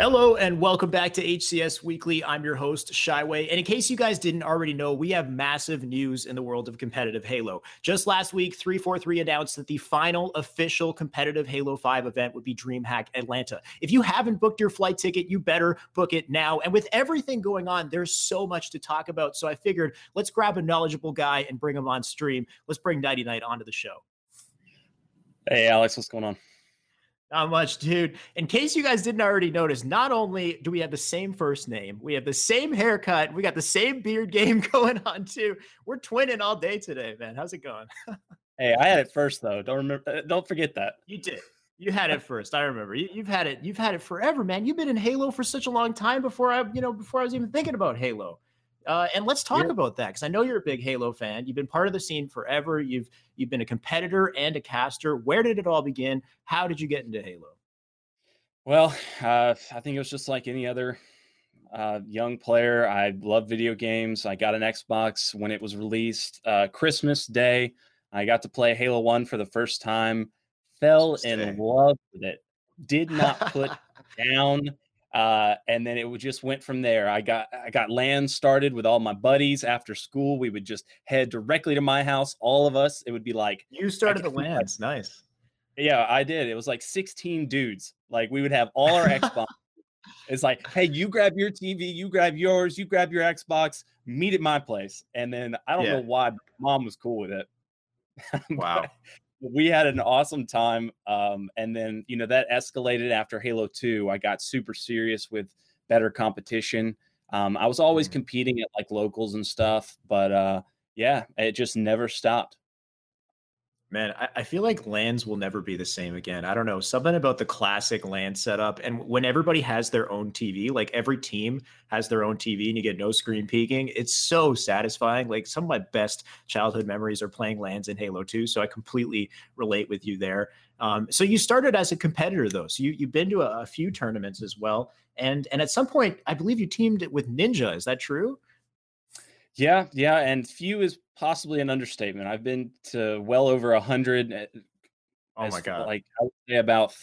Hello and welcome back to HCS Weekly. I'm your host, Shyway. And in case you guys didn't already know, we have massive news in the world of competitive Halo. Just last week, 343 announced that the final official competitive Halo 5 event would be DreamHack Atlanta. If you haven't booked your flight ticket, you better book it now. And with everything going on, there's so much to talk about. So I figured let's grab a knowledgeable guy and bring him on stream. Let's bring Nighty Night onto the show. Hey, Alex, what's going on? Not much, dude. In case you guys didn't already notice, not only do we have the same first name, we have the same haircut, we got the same beard game going on too. We're twinning all day today, man. How's it going? hey, I had it first though. Don't remember. Uh, don't forget that. You did. You had it first. I remember. You, have had it. You've had it forever, man. You've been in Halo for such a long time before I, you know, before I was even thinking about Halo. Uh, and let's talk yeah. about that because I know you're a big Halo fan. You've been part of the scene forever. You've you've been a competitor and a caster. Where did it all begin? How did you get into Halo? Well, uh, I think it was just like any other uh, young player. I love video games. I got an Xbox when it was released. Uh, Christmas Day, I got to play Halo 1 for the first time. Fell in love with it. Did not put down. Uh, and then it just went from there. I got I got LAN started with all my buddies after school. We would just head directly to my house. All of us. It would be like you started the LANs. Nice. Yeah, I did. It was like 16 dudes. Like we would have all our Xbox. it's like, hey, you grab your TV, you grab yours, you grab your Xbox, meet at my place. And then I don't yeah. know why, mom was cool with it. Wow. We had an awesome time. Um, and then, you know, that escalated after Halo 2. I got super serious with better competition. Um, I was always competing at like locals and stuff, but uh, yeah, it just never stopped. Man, I, I, feel like LANs will never be the same again. I don't know. Something about the classic LAN setup. And when everybody has their own TV, like every team has their own TV and you get no screen peeking, it's so satisfying. Like some of my best childhood memories are playing LANs in Halo 2. So I completely relate with you there. Um, so you started as a competitor though. So you, you've been to a, a few tournaments as well. And and at some point, I believe you teamed with Ninja. Is that true? Yeah, yeah, and few is possibly an understatement. I've been to well over a hundred. Eh, oh my god! Like I would say about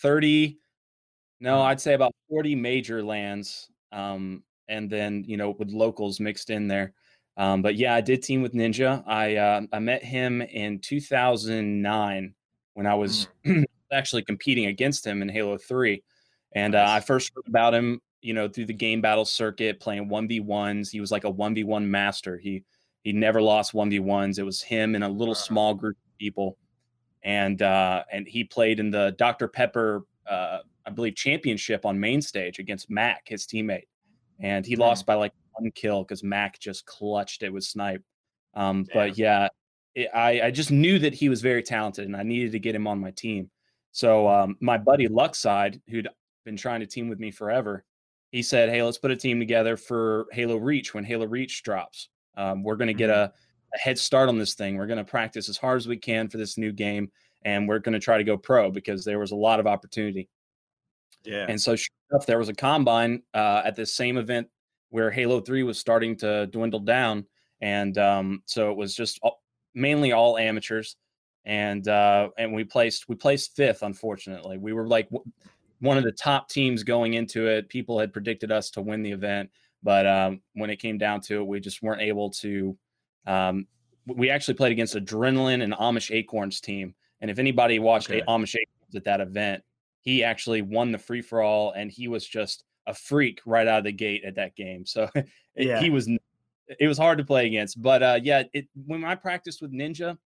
thirty. No, mm. I'd say about forty major LANs, um, and then you know with locals mixed in there. Um, but yeah, I did team with Ninja. I uh, I met him in 2009 when I was mm. actually competing against him in Halo 3, and uh, I first heard about him you know, through the game battle circuit, playing 1v1s. He was like a 1v1 master. He he never lost 1v1s. It was him and a little small group of people. And uh and he played in the Dr. Pepper uh I believe championship on main stage against Mac, his teammate. And he lost by like one kill because Mac just clutched it with snipe. Um, but yeah, it, I, I just knew that he was very talented and I needed to get him on my team. So um, my buddy Luckside, who'd been trying to team with me forever, he said, "Hey, let's put a team together for Halo Reach when Halo Reach drops. Um, we're going to get mm-hmm. a, a, head start on this thing. We're going to practice as hard as we can for this new game, and we're going to try to go pro because there was a lot of opportunity." Yeah. And so, sure enough, there was a combine uh, at this same event where Halo Three was starting to dwindle down, and um, so it was just all, mainly all amateurs. And uh, and we placed we placed fifth. Unfortunately, we were like one of the top teams going into it. People had predicted us to win the event, but um, when it came down to it, we just weren't able to. Um, we actually played against Adrenaline and Amish Acorns team, and if anybody watched okay. Amish Acorns at that event, he actually won the free for all, and he was just a freak right out of the gate at that game. So yeah. he was. It was hard to play against, but uh, yeah, it, when I practiced with Ninja,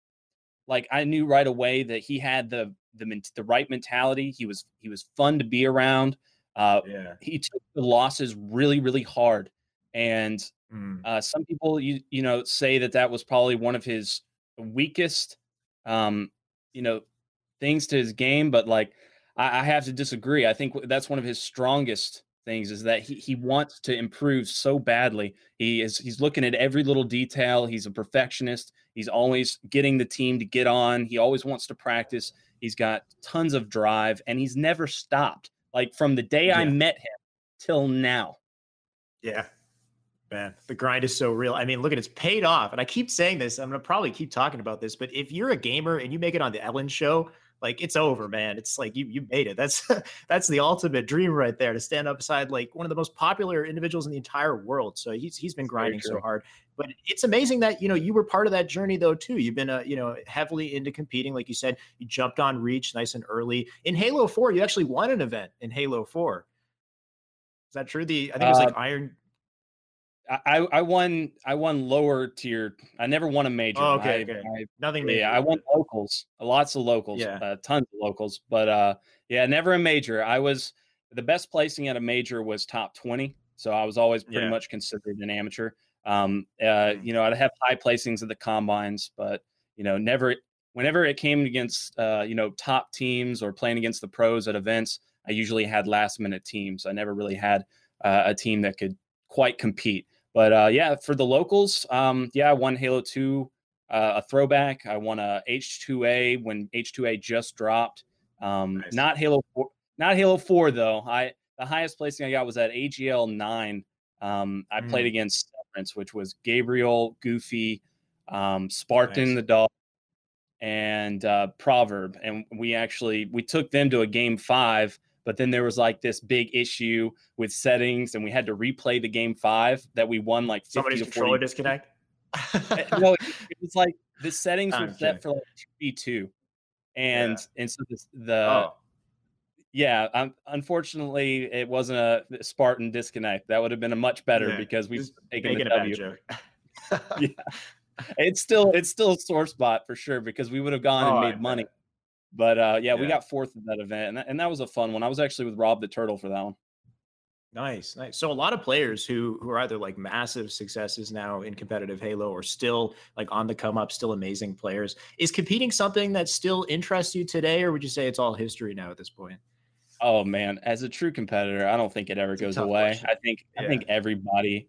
like I knew right away that he had the the the right mentality. He was he was fun to be around. Uh, yeah. He took the losses really really hard, and mm. uh, some people you you know say that that was probably one of his weakest, um, you know, things to his game. But like I, I have to disagree. I think that's one of his strongest things is that he, he wants to improve so badly. He is he's looking at every little detail. He's a perfectionist. He's always getting the team to get on. He always wants to practice. He's got tons of drive and he's never stopped. Like from the day yeah. I met him till now. Yeah. Man, the grind is so real. I mean, look at it's paid off. And I keep saying this, I'm gonna probably keep talking about this, but if you're a gamer and you make it on the Ellen show, like it's over, man. It's like you you made it. That's that's the ultimate dream right there to stand up beside like one of the most popular individuals in the entire world. So he's he's been grinding so hard. But it's amazing that you know you were part of that journey though too. You've been uh, you know heavily into competing, like you said. You jumped on Reach nice and early in Halo Four. You actually won an event in Halo Four. Is that true? The I think it was like uh, Iron I, I won I won lower tier. I never won a major. Oh, okay, I, okay. I, Nothing. Major. Yeah, I won locals, lots of locals, yeah. Uh, tons of locals. But uh, yeah, never a major. I was the best placing at a major was top twenty, so I was always pretty yeah. much considered an amateur. Um, uh, you know, I'd have high placings at the combines, but you know, never. Whenever it came against uh, you know top teams or playing against the pros at events, I usually had last minute teams. I never really had uh, a team that could quite compete. But uh, yeah, for the locals, um, yeah, I won Halo 2, uh, a throwback. I won a H2A when H2A just dropped. Um, nice. Not Halo 4, not Halo 4 though. I the highest placing I got was at AGL 9. Um, I mm. played against Severance, which was Gabriel, Goofy, um, Spartan nice. the dog, and uh, Proverb, and we actually we took them to a game five but then there was like this big issue with settings, and we had to replay the game five that we won like somebody's controller disconnect. Eh, no, it, it, was like the settings were set for like two v two, and yeah. and so this, the oh. Yeah, um, unfortunately it wasn't a Spartan disconnect. That would have been a much better yeah. because we've taken the W. yeah. It's still it's still a sore spot for sure because we would have gone oh, and made money. But uh, yeah, yeah, we got fourth at that event, and that, and that was a fun one. I was actually with Rob the Turtle for that one. Nice, nice. So a lot of players who who are either like massive successes now in competitive Halo or still like on the come up, still amazing players. Is competing something that still interests you today, or would you say it's all history now at this point? Oh man, as a true competitor, I don't think it ever it's goes away. Question. I think yeah. I think everybody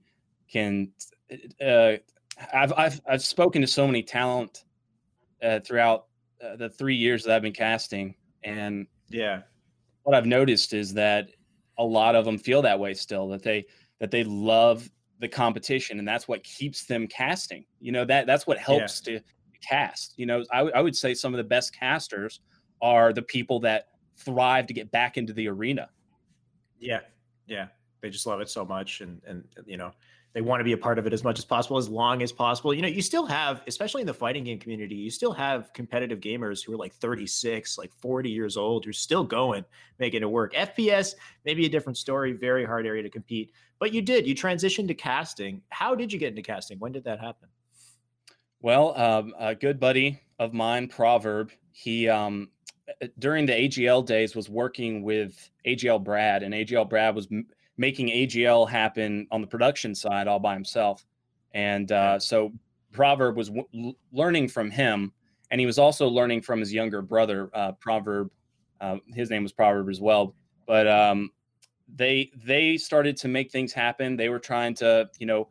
can. Uh, I've I've I've spoken to so many talent uh, throughout uh, the three years that I've been casting, and yeah, what I've noticed is that a lot of them feel that way still. That they that they love the competition, and that's what keeps them casting. You know that that's what helps yeah. to cast. You know, I, I would say some of the best casters are the people that thrive to get back into the arena. Yeah, yeah, they just love it so much, and and you know they want to be a part of it as much as possible, as long as possible. You know, you still have, especially in the fighting game community, you still have competitive gamers who are like 36, like 40 years old, who're still going, making it work. FPS, maybe a different story, very hard area to compete. But you did, you transitioned to casting. How did you get into casting? When did that happen? Well, um, a good buddy of mine, Proverb, he um, during the AGL days was working with AGL Brad, and AGL Brad was making AGL happen on the production side all by himself. And uh, so Proverb was w- learning from him, and he was also learning from his younger brother, uh, Proverb. Uh, his name was Proverb as well. But um, they they started to make things happen. They were trying to you know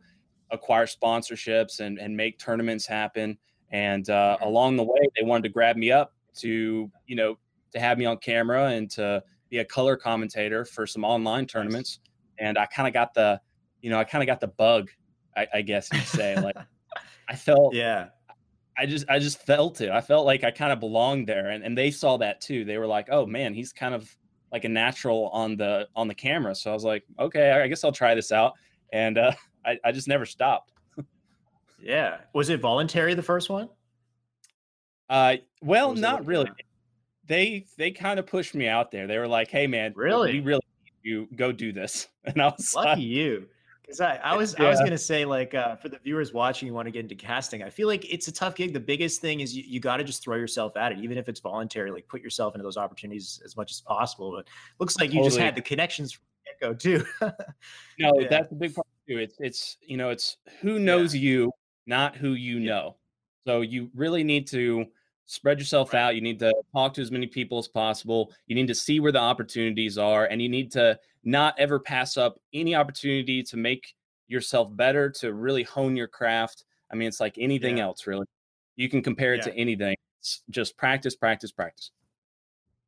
acquire sponsorships and and make tournaments happen. And uh, along the way, they wanted to grab me up to you know to have me on camera and to be a color commentator for some online tournaments and I kind of got the, you know, I kind of got the bug, I, I guess you'd say. like I felt, yeah, I just, I just felt it. I felt like I kind of belonged there, and and they saw that too. They were like, oh man, he's kind of like a natural on the on the camera. So I was like, okay, I guess I'll try this out, and uh, I, I just never stopped. yeah, was it voluntary the first one? Uh, well, not really. They they kind of pushed me out there. They were like, "Hey, man, really, we really you go do this. And I was lucky like, you. Because I, I was yeah. I was gonna say like uh, for the viewers watching, you want to get into casting. I feel like it's a tough gig. The biggest thing is you, you got to just throw yourself at it, even if it's voluntary. Like put yourself into those opportunities as much as possible. But looks like you totally. just had the connections from get go too. no, yeah. that's a big part too. It's it's you know it's who knows yeah. you, not who you know. So you really need to spread yourself out. You need to talk to as many people as possible. You need to see where the opportunities are, and you need to not ever pass up any opportunity to make yourself better, to really hone your craft. I mean, it's like anything yeah. else, really. You can compare it yeah. to anything. It's just practice, practice, practice.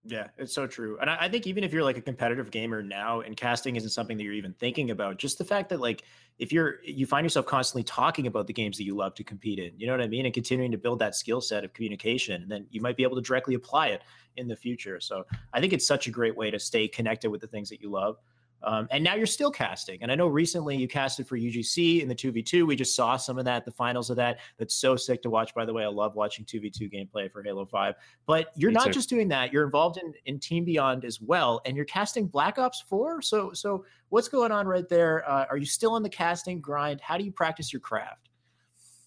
Yeah, it's so true. And I, I, think even if you're like a competitive gamer now and casting isn't something that you're even thinking about, just the fact that like if you're you find yourself constantly talking about the games that you love to compete in, you know what I mean? And continuing to build that skill set of communication, and then you might be able to directly apply it in the future. So I think it's such a great way to stay connected with the things that you love. Um, and now you're still casting. And I know recently you casted for UGC in the 2v2. We just saw some of that, the finals of that. That's so sick to watch, by the way. I love watching 2v2 gameplay for Halo 5. But you're Me not too. just doing that, you're involved in, in Team Beyond as well. And you're casting Black Ops 4. So, so what's going on right there? Uh, are you still on the casting grind? How do you practice your craft?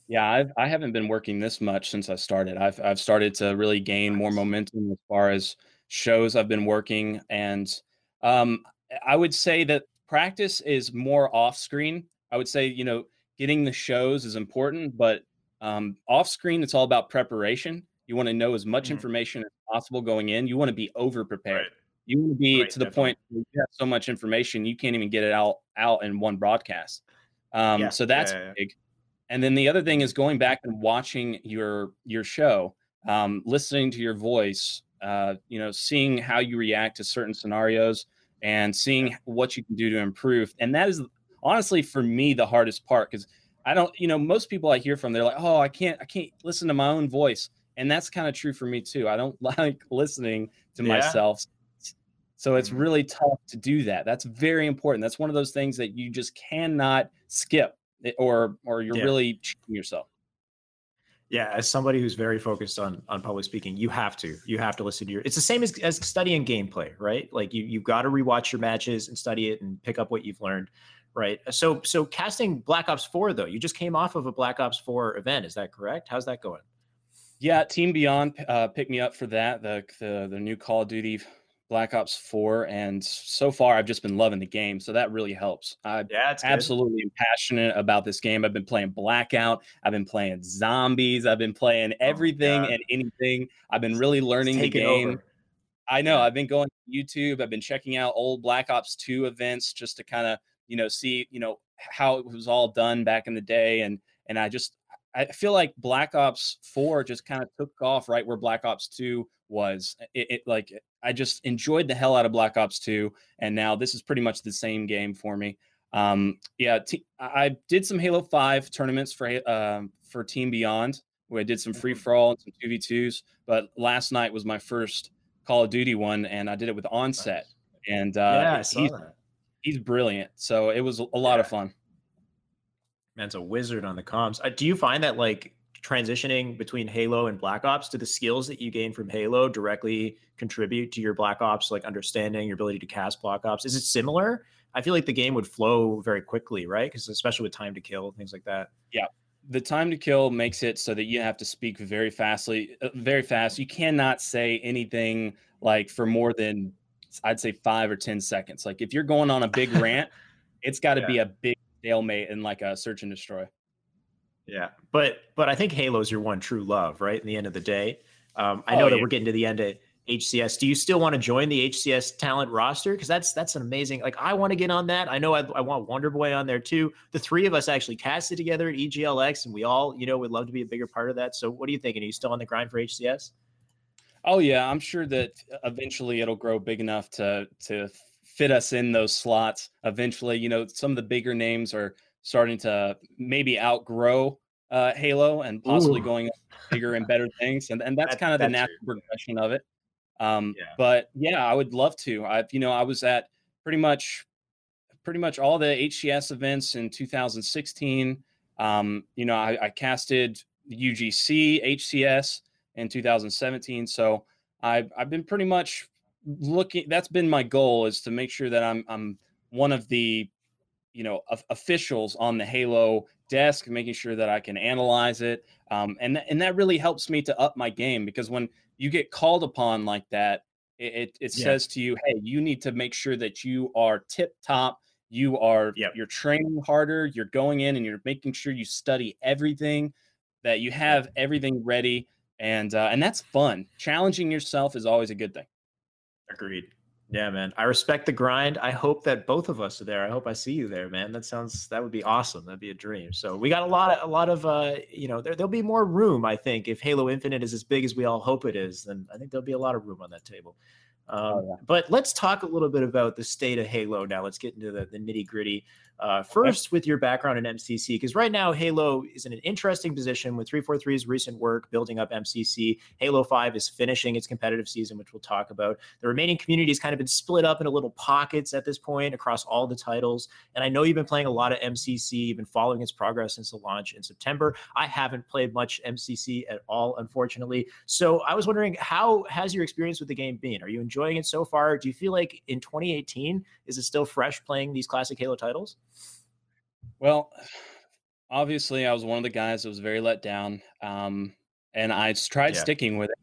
Yeah, I've, I haven't been working this much since I started. I've, I've started to really gain more momentum as far as shows I've been working. And um, I would say that practice is more off screen. I would say, you know, getting the shows is important, but um, off screen, it's all about preparation. You want to know as much mm-hmm. information as possible going in. You want to be over prepared. Right. You want to be right, to the definitely. point where you have so much information you can't even get it out out in one broadcast. Um, yeah. So that's yeah, yeah, big. And then the other thing is going back and watching your your show, um, listening to your voice, uh, you know, seeing how you react to certain scenarios and seeing what you can do to improve. And that is honestly for me the hardest part because I don't, you know, most people I hear from, they're like, oh, I can't, I can't listen to my own voice. And that's kind of true for me too. I don't like listening to yeah. myself. So it's mm-hmm. really tough to do that. That's very important. That's one of those things that you just cannot skip eh, or or you're yeah. really cheating yourself yeah as somebody who's very focused on on public speaking you have to you have to listen to your it's the same as, as studying gameplay right? Like you you've got to rewatch your matches and study it and pick up what you've learned right? So so casting black ops 4 though you just came off of a black ops 4 event is that correct? How's that going? Yeah team beyond uh picked me up for that the the, the new call of duty Black Ops 4, and so far I've just been loving the game. So that really helps. I yeah, absolutely am passionate about this game. I've been playing Blackout, I've been playing zombies, I've been playing oh everything oh and anything. I've been really learning the game. Over. I know. I've been going to YouTube, I've been checking out old Black Ops 2 events just to kind of, you know, see, you know, how it was all done back in the day. And and I just I feel like Black Ops 4 just kind of took off right where Black Ops 2 was. It, it, like I just enjoyed the hell out of Black Ops 2, and now this is pretty much the same game for me. Um, yeah, t- I did some Halo 5 tournaments for uh, for Team Beyond, where I did some free mm-hmm. for all and some 2v2s. But last night was my first Call of Duty one, and I did it with Onset. And uh, yeah, I saw he's, that. he's brilliant. So it was a lot yeah. of fun. Man's a wizard on the comms. Uh, do you find that like transitioning between Halo and Black Ops, do the skills that you gain from Halo directly contribute to your Black Ops, like understanding your ability to cast Black Ops? Is it similar? I feel like the game would flow very quickly, right? Because especially with time to kill, things like that. Yeah. The time to kill makes it so that you have to speak very fastly, uh, very fast. You cannot say anything like for more than I'd say five or 10 seconds. Like if you're going on a big rant, it's got to yeah. be a big stalemate and like a search and destroy. Yeah, but but I think Halo's your one true love, right? In the end of the day, um, I oh, know yeah. that we're getting to the end of HCS. Do you still want to join the HCS talent roster? Because that's that's an amazing. Like I want to get on that. I know I, I, want Wonder Boy on there too. The three of us actually casted together at EGLX, and we all you know would love to be a bigger part of that. So what are you thinking? Are you still on the grind for HCS? Oh yeah, I'm sure that eventually it'll grow big enough to to fit us in those slots. Eventually, you know, some of the bigger names are starting to maybe outgrow uh, Halo and possibly Ooh. going bigger and better things, and and that's that, kind of the natural true. progression of it. Um, yeah. But yeah, I would love to. I you know I was at pretty much pretty much all the HCS events in 2016. Um, you know, I, I casted UGC HCS in 2017, so I've I've been pretty much looking. That's been my goal is to make sure that I'm I'm one of the you know officials on the Halo desk, making sure that I can analyze it, um, and and that really helps me to up my game because when you get called upon like that, it it, it yeah. says to you, hey, you need to make sure that you are tip top. You are yep. you're training harder. You're going in and you're making sure you study everything, that you have everything ready, and uh, and that's fun. Challenging yourself is always a good thing. Agreed. Yeah, man. I respect the grind. I hope that both of us are there. I hope I see you there, man. That sounds that would be awesome. That'd be a dream. So we got a lot of a lot of uh, you know, there, there'll be more room, I think, if Halo Infinite is as big as we all hope it is, then I think there'll be a lot of room on that table. Um, oh, yeah. But let's talk a little bit about the state of Halo now. Let's get into the, the nitty gritty. Uh, first, with your background in MCC, because right now Halo is in an interesting position with 343's recent work building up MCC. Halo 5 is finishing its competitive season, which we'll talk about. The remaining community has kind of been split up into little pockets at this point across all the titles. And I know you've been playing a lot of MCC, you've been following its progress since the launch in September. I haven't played much MCC at all, unfortunately. So I was wondering, how has your experience with the game been? Are you enjoying it so far? Do you feel like in 2018, is it still fresh playing these classic Halo titles? Well, obviously, I was one of the guys that was very let down, um, and I tried yeah. sticking with it.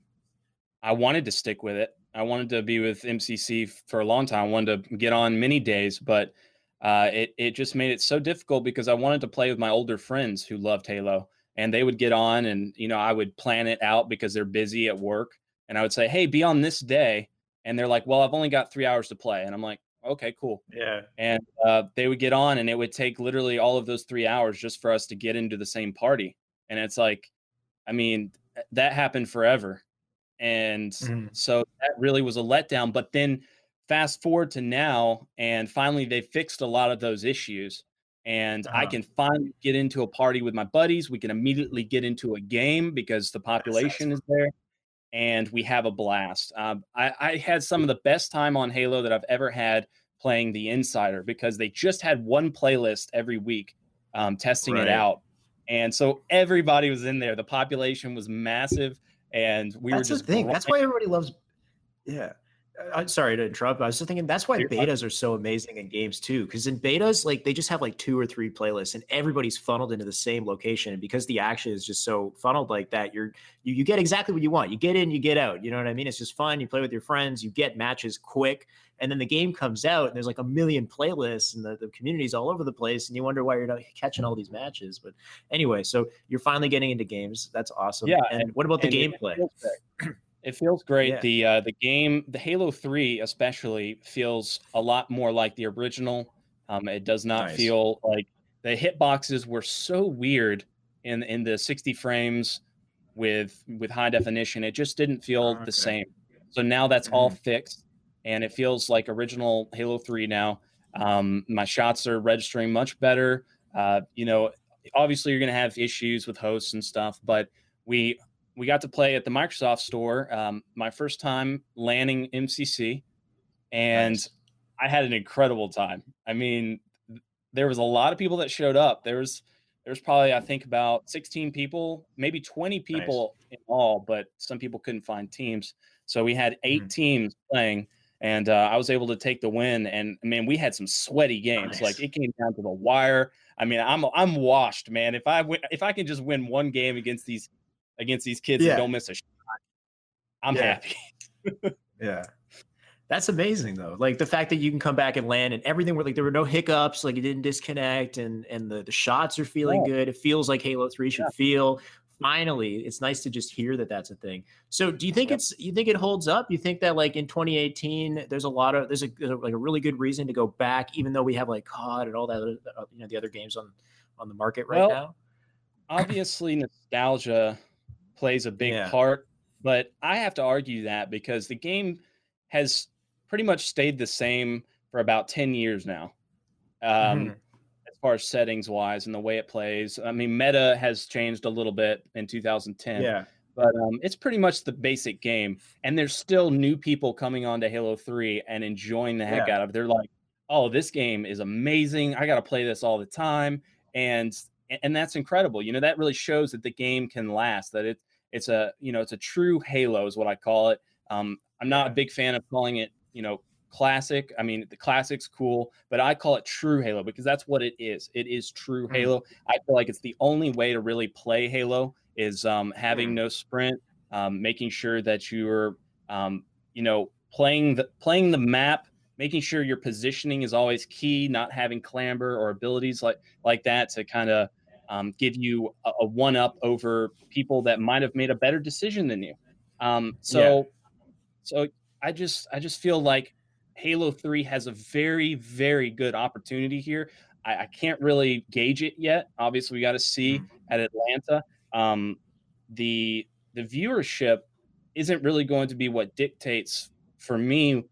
I wanted to stick with it. I wanted to be with MCC for a long time. I wanted to get on many days, but uh, it it just made it so difficult because I wanted to play with my older friends who loved Halo, and they would get on, and you know I would plan it out because they're busy at work, and I would say, "Hey, be on this day," and they're like, "Well, I've only got three hours to play," and I'm like, okay, cool. Yeah. And uh, they would get on, and it would take literally all of those three hours just for us to get into the same party. And it's like, I mean, that happened forever. And mm-hmm. so that really was a letdown. But then fast forward to now, and finally they fixed a lot of those issues. And uh-huh. I can finally get into a party with my buddies. We can immediately get into a game because the population is there and we have a blast. Um, I, I, had some of the best time on Halo that I've ever had playing the Insider because they just had one playlist every week um, testing right. it out, and so everybody was in there. The population was massive, and we That's were just the thing. That's why everybody loves. Yeah, I'm sorry to interrupt. I was just thinking that's why betas are so amazing in games too. Because in betas, like they just have like two or three playlists, and everybody's funneled into the same location. And because the action is just so funneled like that, you're you, you get exactly what you want. You get in, you get out. You know what I mean? It's just fun. You play with your friends. You get matches quick, and then the game comes out, and there's like a million playlists, and the, the community's all over the place, and you wonder why you're not catching all these matches. But anyway, so you're finally getting into games. That's awesome. Yeah. And, and what about the gameplay? It feels great. Yeah. The uh, the game, the Halo Three especially feels a lot more like the original. Um, it does not nice. feel like the hitboxes were so weird in in the 60 frames with with high definition. It just didn't feel okay. the same. So now that's mm-hmm. all fixed, and it feels like original Halo Three now. Um, my shots are registering much better. Uh, you know, obviously you're going to have issues with hosts and stuff, but we we got to play at the Microsoft store. Um, my first time LANing MCC, and nice. I had an incredible time. I mean, there was a lot of people that showed up. There was there was probably I think about 16 people, maybe 20 people nice. in all, but some people couldn't find teams. So we had 8 mm-hmm. teams playing, and uh, I was able to take the win. And man, we had some sweaty games. Nice. Like it came down to the wire. I mean, I'm I'm washed, man. If I if I can just win one game against these against these kids yeah. and don't miss a shot, I'm yeah. happy. yeah. That's amazing though. Like the fact that you can come back and LAN and everything were like there were no hiccups, like it didn't disconnect and and the, the shots are feeling yeah. good. It feels like Halo 3 should feel. Finally, it's nice to just hear that that's a thing. So, do you think it's you think it holds up? You think that like in 2018 there's a lot of there's a, there's a like a really good reason to go back even though we have like COD and all that uh, you know the other games on on the market right well, now? Obviously nostalgia plays a big yeah. part. But I have to argue that because the game has pretty much stayed the same for about 10 years now. Um, mm-hmm. As far as settings wise and the way it plays. I mean, meta has changed a little bit in 2010. Yeah. But um, it's pretty much the basic game. And there's still new people coming on to Halo 3 and enjoying the heck yeah. out of it. They're like, oh, this game is amazing. I got to play this all the time. And and that's incredible. You know, that really shows that the game can last. That it it's a you know it's a true Halo is what I call it. Um, I'm not a big fan of calling it you know classic. I mean the classic's cool, but I call it true Halo because that's what it is. It is true mm-hmm. Halo. I feel like it's the only way to really play Halo is um, having mm-hmm. no sprint, um, making sure that you're um, you know playing the playing the map making sure your positioning is always key, not having clamber or abilities like like that to kind of um, give you a, a, one up over people that might have made a better decision than you. Um, so, yeah. so I just I just feel like Halo Three has a very very good opportunity here. I, I can't really gauge it yet. Obviously, we got to see mm-hmm. at Atlanta. Um, the the viewership isn't really going to be what dictates for me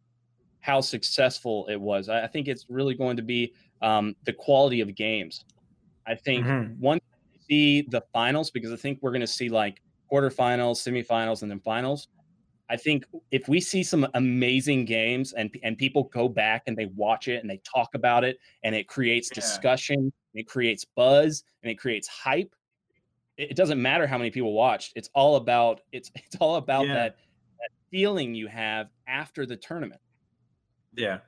how successful it was. I, I think it's really going to be um, the quality of games. I think mm-hmm. once we see the finals, because I think we're going to see like quarterfinals, semifinals, and then finals. I think if we see some amazing games and and people go back and they watch it and they talk about it and it creates yeah. discussion, it creates buzz and it creates hype. It, it, doesn't matter how many people watched. It's all about it's it's all about yeah. that that feeling you have after the tournament. Yeah.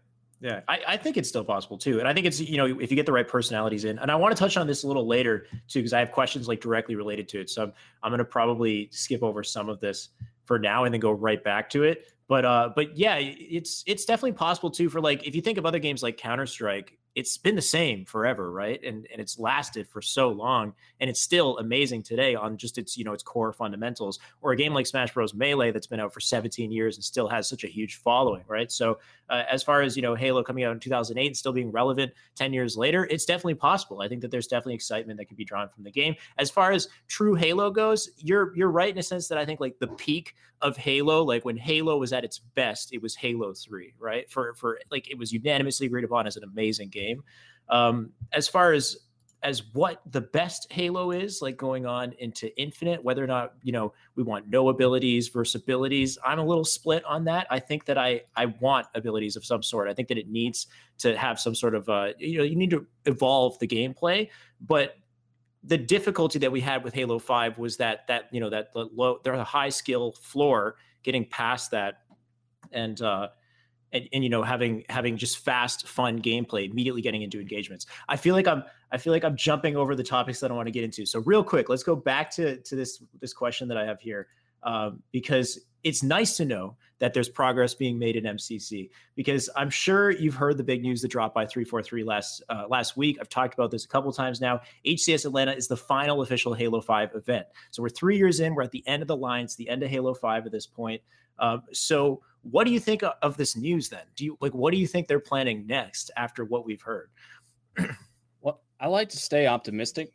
Yeah, I, I, think it's still possible too, and I think it's you know if you get the right personalities in, and I want to touch on this a little later too because I have questions like directly related to it. So I'm, I'm going to probably skip over some of this for now and then go right back to it. But uh, but yeah, it's it's definitely possible too for like if you think of other games like Counter Strike, it's been the same forever, right? And and it's lasted for so long, and it's still amazing today on just its you know its core fundamentals. Or a game like Smash Bros. Melee that's been out for 17 years and still has such a huge following, right? So uh, as far as you know, Halo coming out in 2008 and still being relevant 10 years later, it's definitely possible. I think that there's definitely excitement that can be drawn from the game. As far as true Halo goes, you're you're right in a sense that I think like the peak of Halo, like when Halo was at its best, it was Halo 3, right? For for like it was unanimously agreed upon as an amazing game game. Um, as far as as what the best Halo is, like going on into Infinite, whether or not you know we want no abilities versus abilities, I'm a little split on that. I think that I I want abilities of some sort. I think that it needs to have some sort of uh, you know you need to evolve the gameplay, but the difficulty that we had with Halo Five was that that you know that the low there's a high skill floor getting past that, and uh, and, and, you know having having just fast fun gameplay immediately getting into engagements. I feel like i'm i feel like i'm jumping over the topics that i want to get into. So real quick let's go back to to this this question that i have here um, because it's nice to know that there's progress being made in mcc because i'm sure you've heard the big news that dropped by 343 last uh, last week. I've talked about this a couple times now. Hcs atlanta is the final official halo 5 event. So we're three years in we're at the end of the line it's the end of halo 5 at this point um, so what do you think of this news then? Do you like what do you think they're planning next after what we've heard? well, I like to stay optimistic.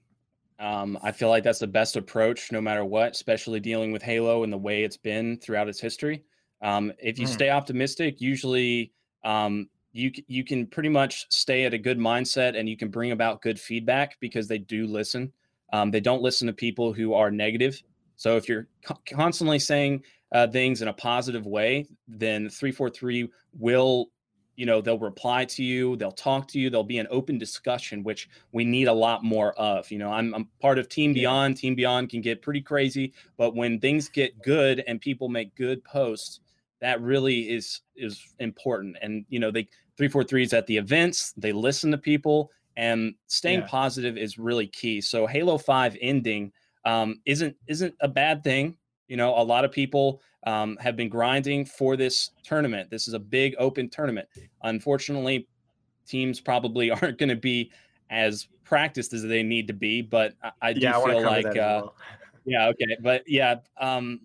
Um, I feel like that's the best approach, no matter what, especially dealing with Halo and the way it's been throughout its history. Um, if you mm. stay optimistic, usually um, you you can pretty much stay at a good mindset and you can bring about good feedback because they do listen. Um, they don't listen to people who are negative. So if you're co- constantly saying uh, things in a positive way, then 343 will, you know, they'll reply to you, they'll talk to you, there'll be an open discussion, which we need a lot more of. You know, I'm, I'm part of Team Beyond. Team Beyond can get pretty crazy, but when things get good and people make good posts, that really is is important. And you know, they 343 is at the events, they listen to people, and staying yeah. positive is really key. So Halo 5 ending um, isn't isn't a bad thing. You know, a lot of people um, have been grinding for this tournament. This is a big open tournament. Unfortunately, teams probably aren't going to be as practiced as they need to be, but I, I do yeah, feel like, uh, well. yeah, okay, but yeah, um,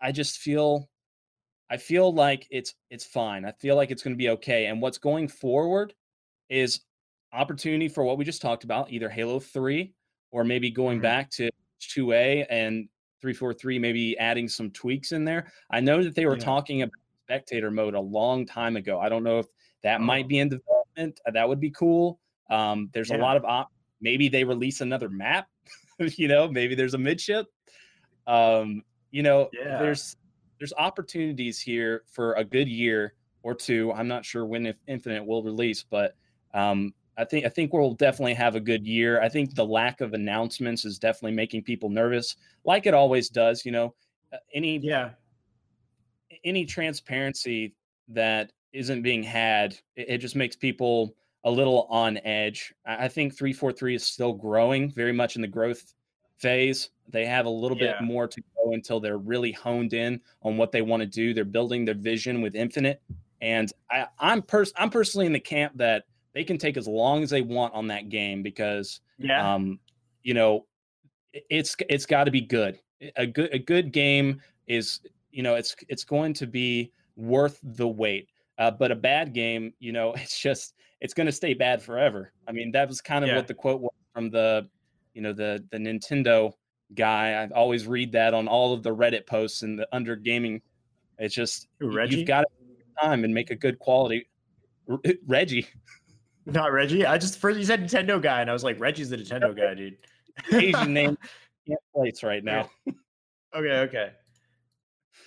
I just feel, I feel like it's it's fine. I feel like it's going to be okay. And what's going forward is opportunity for what we just talked about, either Halo Three or maybe going mm-hmm. back to 2A and 343 maybe adding some tweaks in there. I know that they were yeah. talking about spectator mode a long time ago. I don't know if that oh. might be in development. Uh, that would be cool. Um, there's yeah. a lot of op- maybe they release another map. you know, maybe there's a midship. Um, you know, yeah. there's there's opportunities here for a good year or two. I'm not sure when if Infinite will release, but um, I think I think we'll definitely have a good year. I think the lack of announcements is definitely making people nervous, like it always does. You know, uh, any yeah, any transparency that isn't being had, it, it just makes people a little on edge. I, I think three four three is still growing, very much in the growth phase. They have a little yeah. bit more to go until they're really honed in on what they want to do. They're building their vision with Infinite, and I, I'm pers- I'm personally in the camp that they can take as long as they want on that game because yeah. um, you know, it's it's got to be good. A good a good game is you know it's it's going to be worth the wait. Uh, but a bad game, you know, it's just it's going to stay bad forever. I mean, that was kind of yeah. what the quote was from the you know the the Nintendo guy. I always read that on all of the Reddit posts and the under gaming. It's just Reggie? you've got to time and make a good quality. Reggie. Not Reggie. I just first you said Nintendo guy, and I was like, Reggie's the Nintendo guy, dude. Asian name can't place right now. okay, okay.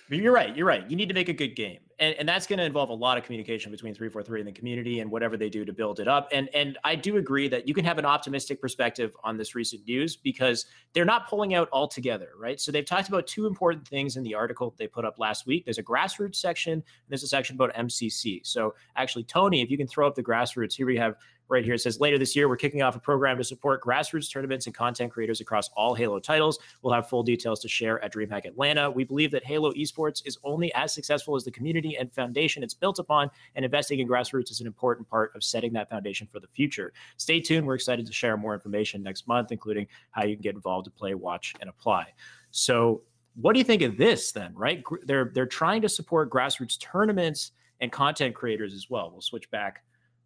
But you're right. You're right. You need to make a good game and, and that's going to involve a lot of communication between 343 and the community and whatever they do to build it up. And and I do agree that you can have an optimistic perspective on this recent news because they're not pulling out altogether, right? So they've talked about two important things in the article they put up last week. There's a grassroots section, and there's a section about MCC. So actually, Tony, if you can throw up the grassroots, here we have right here. It says later this year, we're kicking off a program to support grassroots tournaments and content creators across all Halo titles. We'll have full details to share at DreamHack Atlanta. We believe that Halo esports is only as successful as the community and foundation it's built upon, and investing in grassroots is an important part of setting that foundation for the future. Stay tuned. We're excited to share more information next month, including how you can get involved to play, watch, and apply. So, what do you think of this then? Right, they're they're trying to support grassroots tournaments and content creators as well. We'll switch back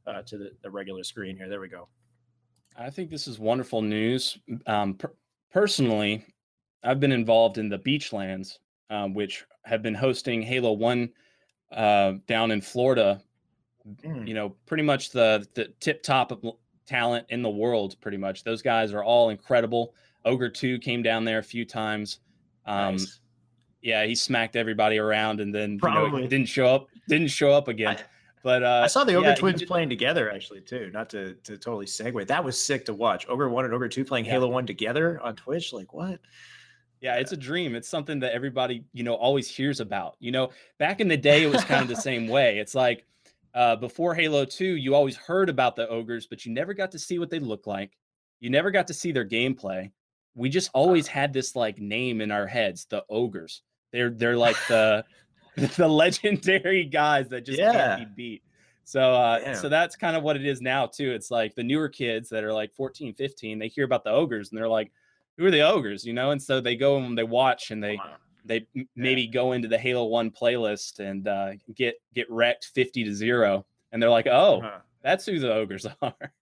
uh, to the, the, regular screen here. There we go. I think this is wonderful news. Um, per- personally, I've been involved in the Beachlands, um, which have been hosting Halo One uh, down in Florida. Mm. You know, pretty much the the tip top of talent in the world. Pretty much, those guys are all incredible. Ogre Two came down there a few times. Um, nice. Yeah, he smacked everybody around, and then you know, didn't show up. Didn't show up again. I- but uh, I saw the Ogre yeah, twins playing together actually too. Not to to totally segue. That was sick to watch. Ogre one and Ogre two playing yeah. Halo one together on Twitch. Like what? Yeah, it's a dream. It's something that everybody, you know, always hears about. You know, back in the day, it was kind of the same way. It's like uh, before Halo 2, you always heard about the ogres, but you never got to see what they look like. You never got to see their gameplay. We just always had this like name in our heads, the ogres. They're they're like the the legendary guys that just yeah. can't be beat. So uh, so that's kind of what it is now too. It's like the newer kids that are like 14, 15, they hear about the ogres and they're like, who are the ogres, you know? And so they go and they watch and they wow. they yeah. maybe go into the Halo 1 playlist and uh, get get wrecked 50 to 0 and they're like, "Oh, uh-huh. that's who the ogres are."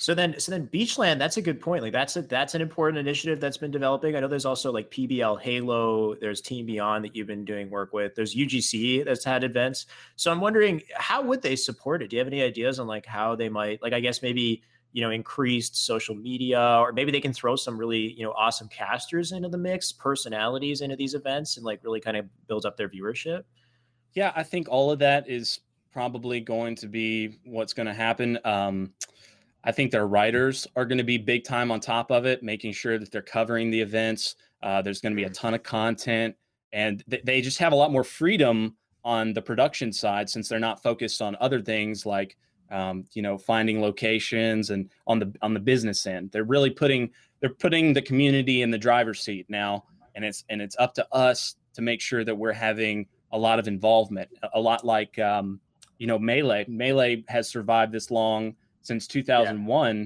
So then, so then Beachland, that's a good point. Like that's a that's an important initiative that's been developing. I know there's also like PBL Halo, there's Team Beyond that you've been doing work with. There's UGC that's had events. So I'm wondering how would they support it? Do you have any ideas on like how they might like I guess maybe you know increased social media or maybe they can throw some really you know awesome casters into the mix personalities into these events and like really kind of build up their viewership yeah i think all of that is probably going to be what's going to happen um, I think their writers are going to be big time on top of it, making sure that they're covering the events. Uh, there's going to be a ton of content, and th- they just have a lot more freedom on the production side since they're not focused on other things like um, you know finding locations and on the on the business end. They're really putting they're putting the community in the driver's seat now, and it's and it's up to us to make sure that we're having a lot of involvement. A lot like um, you know melee. Melee has survived this long since 2001, yeah.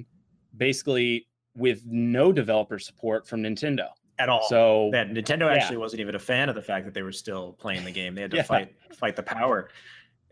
basically with no developer support from Nintendo at all. So yeah, Nintendo actually yeah. wasn't even a fan of the fact that they were still playing the game. They had to yeah. fight fight the power.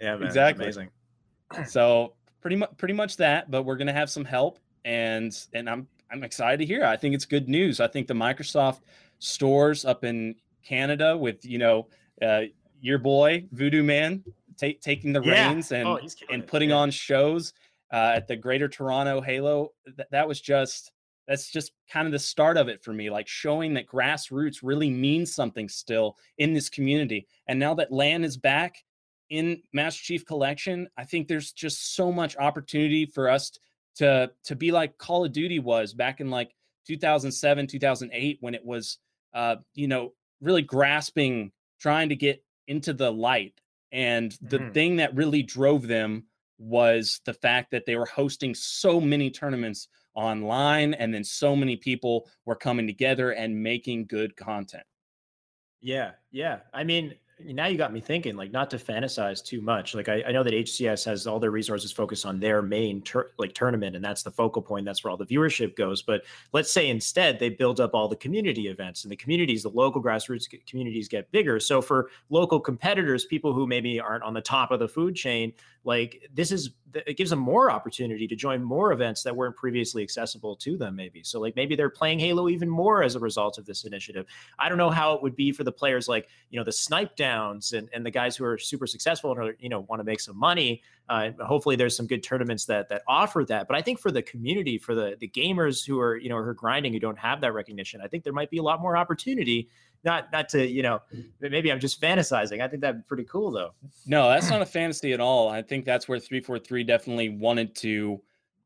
Yeah, man, exactly. Amazing. so pretty much pretty much that, but we're gonna have some help, and and I'm I'm excited to hear. I think it's good news. I think the Microsoft stores up in Canada with you know uh, your boy Voodoo Man taking the reins and oh, and putting on shows uh, at the Greater Toronto Halo. Th- that was just that's just kind of the start of it for me, like showing that grassroots really means something still in this community. And now that LAN is back in Master Chief Collection, I think there's just so much opportunity for us to to be like Call of Duty was back in like 2007, 2008 when it was uh, you know, really grasping trying to get into the light. And the mm. thing that really drove them was the fact that they were hosting so many tournaments online and then so many people were coming together and making good content. Yeah, yeah. I mean, now you got me thinking like not to fantasize too much. Like I, I, know that hcs has all their resources focused on their main tur- like tournament and that's the focal point that's where all the viewership goes. But let's say instead they build up all the community events and the communities the local grassroots communities get bigger. So for local competitors people who maybe aren't on the top of the food chain like this is it gives them more opportunity to join more events that weren't previously accessible to them maybe. So like maybe they're playing halo even more as a result of this initiative. I don't know how it would be for the players like you know the Snipedowns and, and the guys who are super successful and are, you know want to make some money. Uh, hopefully there's some good tournaments that that offer that. But i think for the community for the the gamers who are you know who are grinding who don't have that recognition i think there might be a lot more opportunity not not to you know maybe i'm just fantasizing. I think that'd be pretty cool though. No that's not a fantasy at all. I think that's where 343 definitely wanted to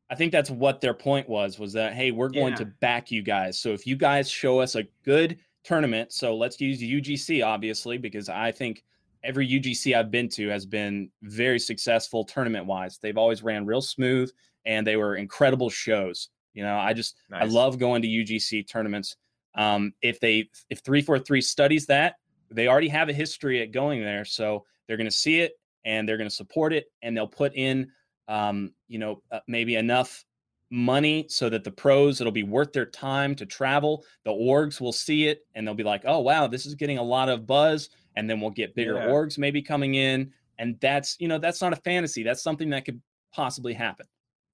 i think that's what their point was was that hey we're going yeah. to back you guys. So if you guys show us a good tournament so let's use ugc obviously because i think every ugc i've been to has been very successful tournament wise they've always ran real smooth and they were incredible shows. You know i just nice. i love going to ugc tournaments um, if they if three four three studies that, they already have a history at going there, so they're going to see it and they're going to support it, and they'll put in um, you know uh, maybe enough money so that the pros it'll be worth their time to travel. The orgs will see it and they'll be like, oh wow, this is getting a lot of buzz, and then we'll get bigger yeah. orgs maybe coming in, and that's you know that's not a fantasy. That's something that could possibly happen.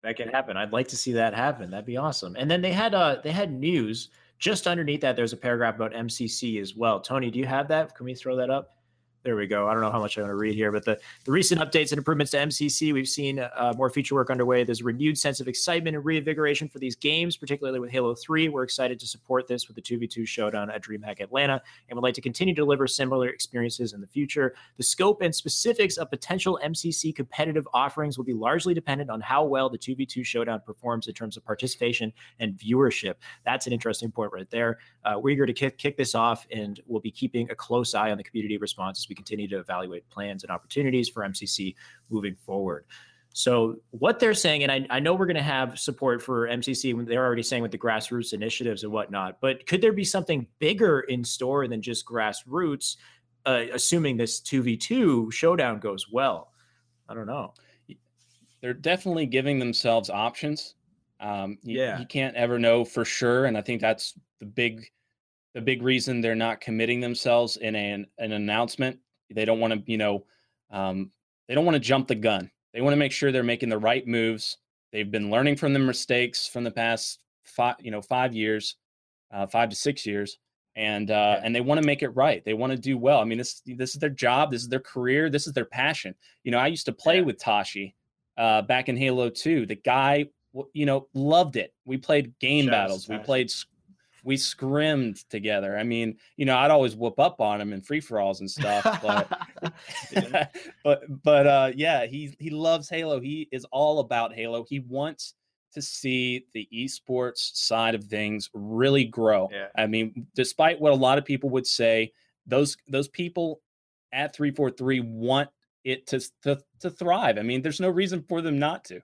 That could happen. I'd like to see that happen. That'd be awesome. And then they had uh they had news just underneath that, there's a paragraph about MCC as well. Tony, do you have that? Can we throw that up? There we go. I don't know how much I want to read here, but the, the recent updates and improvements to MCC, we've seen uh, more feature work underway. There's a renewed sense of excitement and reinvigoration for these games, particularly with Halo 3. We're excited to support this with the 2v2 showdown at DreamHack Atlanta and would like to continue to deliver similar experiences in the future. The scope and specifics of potential MCC competitive offerings will be largely dependent on how well the 2v2 showdown performs in terms of participation and viewership. That's an interesting point right there. Uh, we're eager to kick, kick this off and we'll be keeping a close eye on the community responses we continue to evaluate plans and opportunities for MCC moving forward. So what they're saying, and I, I know we're going to have support for MCC. They're already saying with the grassroots initiatives and whatnot. But could there be something bigger in store than just grassroots? Uh, assuming this two v two showdown goes well, I don't know. They're definitely giving themselves options. Um, you, yeah, you can't ever know for sure, and I think that's the big the big reason they're not committing themselves in an, an announcement. They don't want to, you know, um, they don't want to jump the gun. They want to make sure they're making the right moves. They've been learning from the mistakes from the past five, you know, five years, uh, five to six years, and uh, and they want to make it right. They want to do well. I mean, this this is their job. This is their career. This is their passion. You know, I used to play with Tashi uh, back in Halo Two. The guy, you know, loved it. We played game battles. We played we scrimmed together. I mean, you know, I'd always whoop up on him in free for alls and stuff, but but but uh yeah, he he loves Halo. He is all about Halo. He wants to see the esports side of things really grow. Yeah. I mean, despite what a lot of people would say, those those people at 343 want it to, to to thrive. I mean, there's no reason for them not to.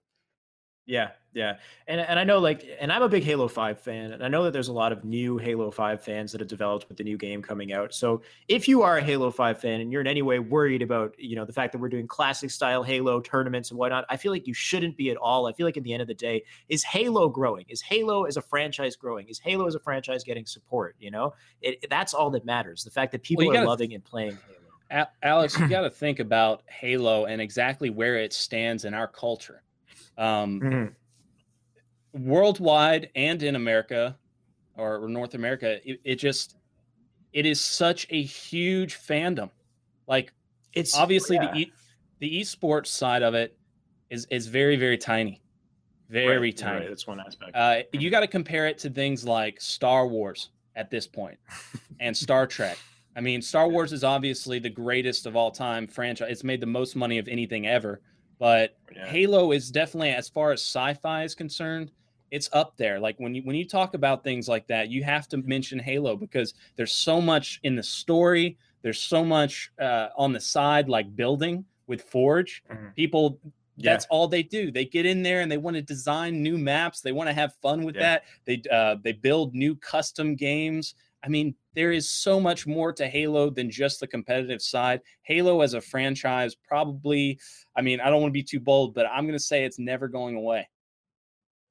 Yeah, yeah. And and I know like and I'm a big Halo 5 fan and I know that there's a lot of new Halo 5 fans that have developed with the new game coming out. So if you are a Halo 5 fan and you're in any way worried about, you know, the fact that we're doing classic style Halo tournaments and whatnot, I feel like you shouldn't be at all. I feel like at the end of the day, is Halo growing? Is Halo as a franchise growing? Is Halo as a franchise getting support? You know, it, that's all that matters. The fact that people well, are gotta, loving and playing Halo. Alex, you got to think about Halo and exactly where it stands in our culture. Um, mm-hmm worldwide and in America or North America, it, it, just it is such a huge fandom. Like it's obviously yeah. the e, the esports side of it is is very very tiny, very right, tiny. Right. That's one aspect. Uh, you got to compare it to things like Star Wars at this point and Star Trek. I mean, Star Wars is obviously the greatest of all time franchise. It's made the most money of anything ever. But yeah. Halo is definitely, as far as sci-fi is concerned, it's up there. Like when you when you talk about things like that, you have to mention Halo because there's so much in the story. There's so much uh, on the side, like building with Forge. Mm-hmm. People, yeah. that's all they do. They get in there and they want to design new maps. They want to have fun with yeah. that. They uh, they build new custom games. I mean, there is so much more to Halo than just the competitive side. Halo as a franchise, probably. I mean, I don't want to be too bold, but I'm going to say it's never going away.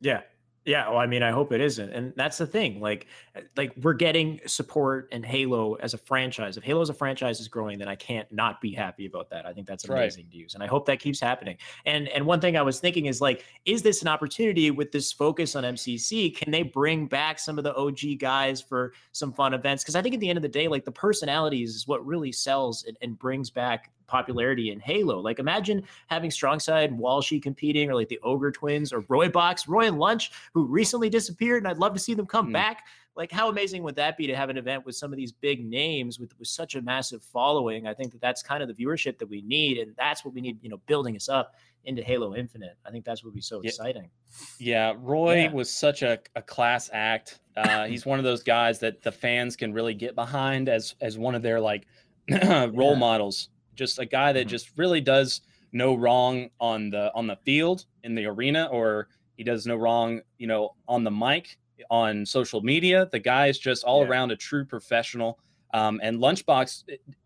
Yeah, Yeah, well, I mean, I hope it isn't, and that's the thing. Like, uh, like we're getting support and Halo as a franchise. If Halo as a franchise is growing, then I can't not be happy about that. I think that's amazing right. news, and I hope that keeps happening. And and one thing I was thinking is like, is this an opportunity with this focus on MCC? Can they bring back some of the OG guys for some fun events? Because I think at the end of the day, like the personalities is what really sells and, and brings back popularity in Halo. Like imagine having Strongside and Walshy competing, or like the Ogre Twins or Roy Box, Roy and Lunch, who recently disappeared, and I'd love to see them come mm. back. Like how amazing would that be to have an event with some of these big names with, with such a massive following? I think that that's kind of the viewership that we need, and that's what we need, you know, building us up into Halo Infinite. I think that's what would be so yeah. exciting. Yeah, Roy yeah. was such a, a class act. Uh, he's one of those guys that the fans can really get behind as as one of their like role yeah. models just a guy that mm-hmm. just really does no wrong on the on the field in the arena or he does no wrong you know on the mic on social media. The guy is just all yeah. around a true professional. Um, and lunchbox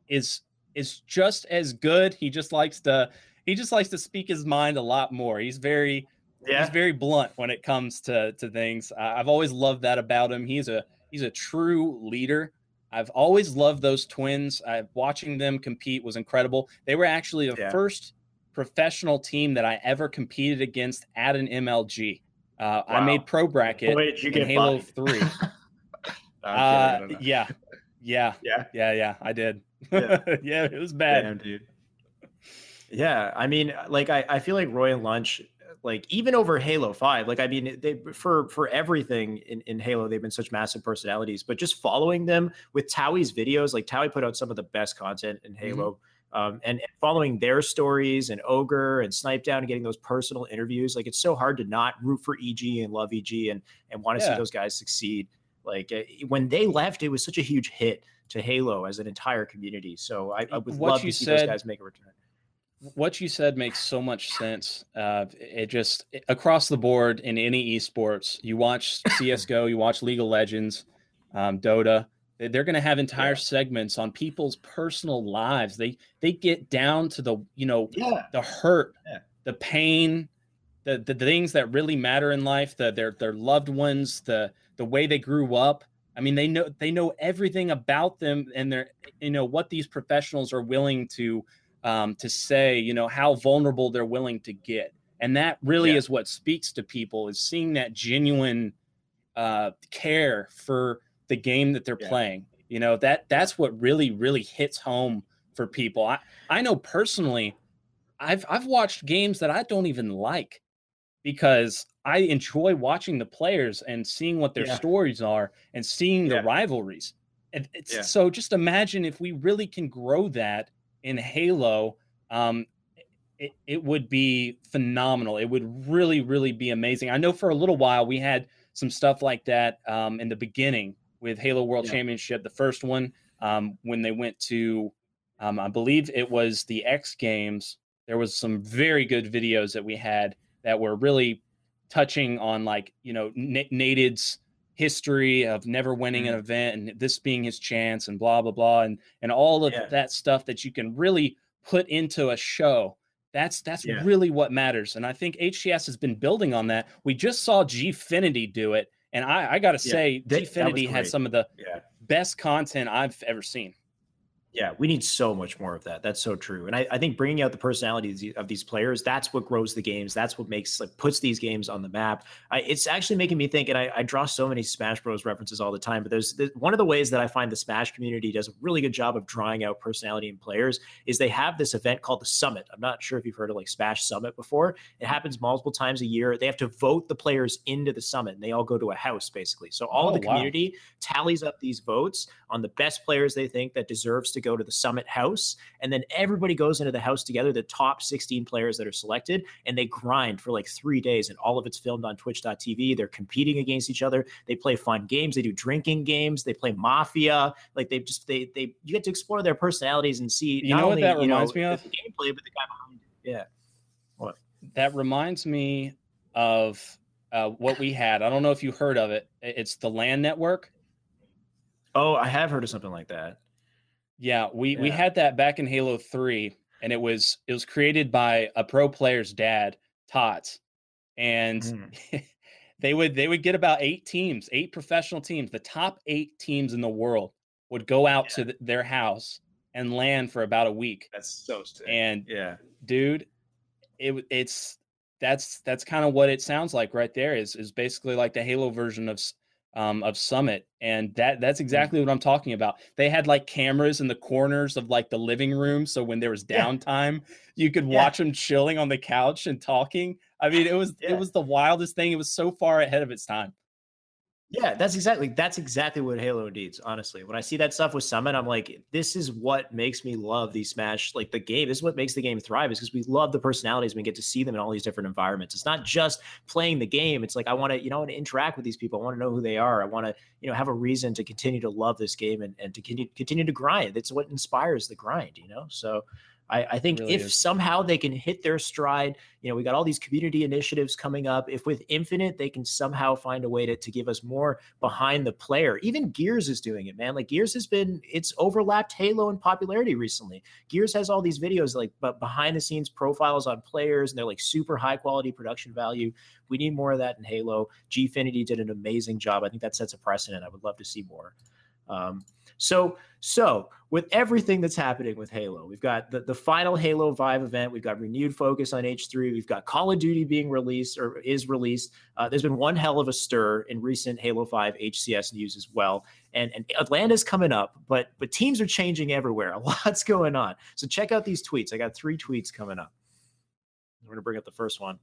is is just as good. He just likes to he just likes to speak his mind a lot more. He's very yeah. he's very blunt when it comes to to things. I've always loved that about him. He's a he's a true leader I've always loved those twins. I, watching them compete was incredible. They were actually the yeah. first professional team that I ever competed against at an MLG. Uh, wow. I made pro bracket Wait, in Halo Three. uh, yeah, yeah, yeah, yeah, yeah. I did. Yeah, yeah it was bad, Damn, dude. Yeah, I mean, like I, I feel like Roy and Lunch like even over Halo 5. Like I mean they for for everything in, in Halo, they've been such massive personalities, but just following them with Towie's videos, like Towie put out some of the best content in mm-hmm. Halo. Mm-hmm. Um, and, and, following their stories and Ogre and Snip3down and getting those personal interviews, like it's so hard to not root for EG and love EG and and want to yeah. see those guys succeed. Like uh, when they left, it was such a huge hit to Halo as an entire community. So I, I would what love to see said, those guys make a return what you said makes so much sense. Uh, it just it, across the board in any esports, you watch CS:GO, you watch League of Legends, um, Dota. They're going to have entire yeah. segments on people's personal lives. They they get down to the you know yeah. the hurt, yeah. the pain, the, the things that really matter in life, the their their loved ones, the the way they grew up. I mean, they know they know everything about them, and they're you know what these professionals are willing to um, to say, you know, how vulnerable they're willing to get. And that really yeah. is what speaks to people is seeing that genuine uh, care for the game that they're yeah. playing. You know, that that's what really, really hits home for people. I, I know personally, I've I've watched games that I don't even like because I enjoy watching the players and seeing what their yeah. stories are and seeing the rivalries. And so just imagine if we really can grow that in Halo, um, it, it would be phenomenal. It would really, really be amazing. I know for a little while we had some stuff like that um, in the beginning with Halo World yeah. Championship, the first one, um, when they went to, um, I believe it was the X Games. There was some very good videos that we had that were really touching on like you know N- Naded's history of never winning an mm-hmm. event and this being his chance and blah blah blah and and all of yeah. that stuff that you can really put into a show that's that's yeah. really what matters and i think hcs has been building on that we just saw gfinity do it and i i gotta yeah. say gfinity had some of the best content i've ever seen yeah, we need so much more of that. That's so true. And I, I, think bringing out the personalities of these players, that's what grows the games. That's what makes like puts these games on the map. I, it's actually making me think, and I, I, draw so many Smash Bros references all the time, but there's, there's, one of the ways that I find the Smash community does a really good job of drawing out personality in players is they have this event called the Summit. I'm not sure if you've heard of like Smash Summit before. It happens multiple times a year. They have to vote the players into the summit and they all go to a house basically. So all oh, of the community wow. tallies up these votes on the best players they think that deserves to go to the summit house. And then everybody goes into the house together, the top 16 players that are selected, and they grind for like three days. And all of it's filmed on twitch.tv. They're competing against each other. They play fun games. They do drinking games. They play mafia. Like they just, they, they, you get to explore their personalities and see. You know only, what that reminds know, me of? The gameplay, but the guy behind it. Yeah. What? That reminds me of uh, what we had. I don't know if you heard of it. It's the LAN network. Oh, I have heard of something like that. Yeah, we yeah. we had that back in Halo 3 and it was it was created by a pro player's dad, Tots. And mm. they would they would get about eight teams, eight professional teams. The top eight teams in the world would go out yeah. to the, their house and LAN for about a week. That's so sick. And yeah, dude, it it's that's that's kind of what it sounds like right there. Is is basically like the Halo version of um, of Summit, and that that's mm. exactly what I'm talking about. They had like cameras in the corners of like the living room, so when there was downtime, yeah. you could watch yeah. them chilling on the couch and talking. I mean, it was yeah. it was the wildest thing. It was so far ahead of its time. Yeah, that's exactly that's exactly what Halo needs. Honestly, when I see that stuff with Summit, I'm like, this is what makes me love these Smash. Like the game, this is what makes the game thrive. Is because we love the personalities. We get to see them in all these different environments. It's not just playing the game. It's like I want to, you know, want to interact with these people. I want to know who they are. I want to, you know, have a reason to continue to love this game and, and to continue continue to grind. That's what inspires the grind. You know, so I, I think really if is. somehow they can hit their stride, you know, we got all these community initiatives coming up. If with Infinite they can somehow find a way to, to give us more behind the player, even Gears is doing it, man. Like Gears has been, it's overlapped Halo in popularity recently. Gears has all these videos like but behind the scenes profiles on players, and they're like super high quality production value. We need more of that in Halo. Gfinity did an amazing job. I think that sets a precedent. I would love to see more. Um, so, so with everything that's happening with Halo, we've got the, the final Halo 5 event. We've got renewed focus on H3. We've got Call of Duty being released or is released. Uh, there's been one hell of a stir in recent Halo 5 HCS news as well. And, and Atlanta's coming up, but but teams are changing everywhere. A lot's going on. So check out these tweets. I got three tweets coming up. We're gonna bring up the first one.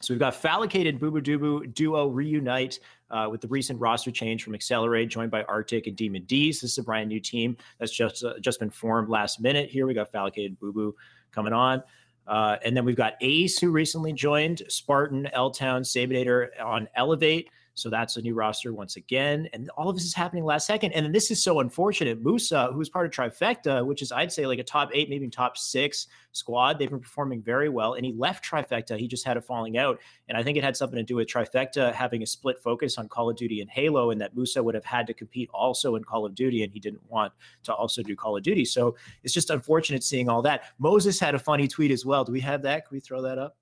So we've got Fallicated and Bubudubu duo reunite uh, with the recent roster change from Accelerate, joined by Arctic and Demon D's. This is a brand new team that's just uh, just been formed last minute. Here we got Fallicated Bubu coming on. Uh, and then we've got Ace, who recently joined, Spartan, L Town, Sabinator on Elevate. So that's a new roster once again. And all of this is happening last second. And this is so unfortunate. Musa, who's part of Trifecta, which is, I'd say, like a top eight, maybe top six squad, they've been performing very well. And he left Trifecta. He just had a falling out. And I think it had something to do with Trifecta having a split focus on Call of Duty and Halo, and that Musa would have had to compete also in Call of Duty. And he didn't want to also do Call of Duty. So it's just unfortunate seeing all that. Moses had a funny tweet as well. Do we have that? Can we throw that up?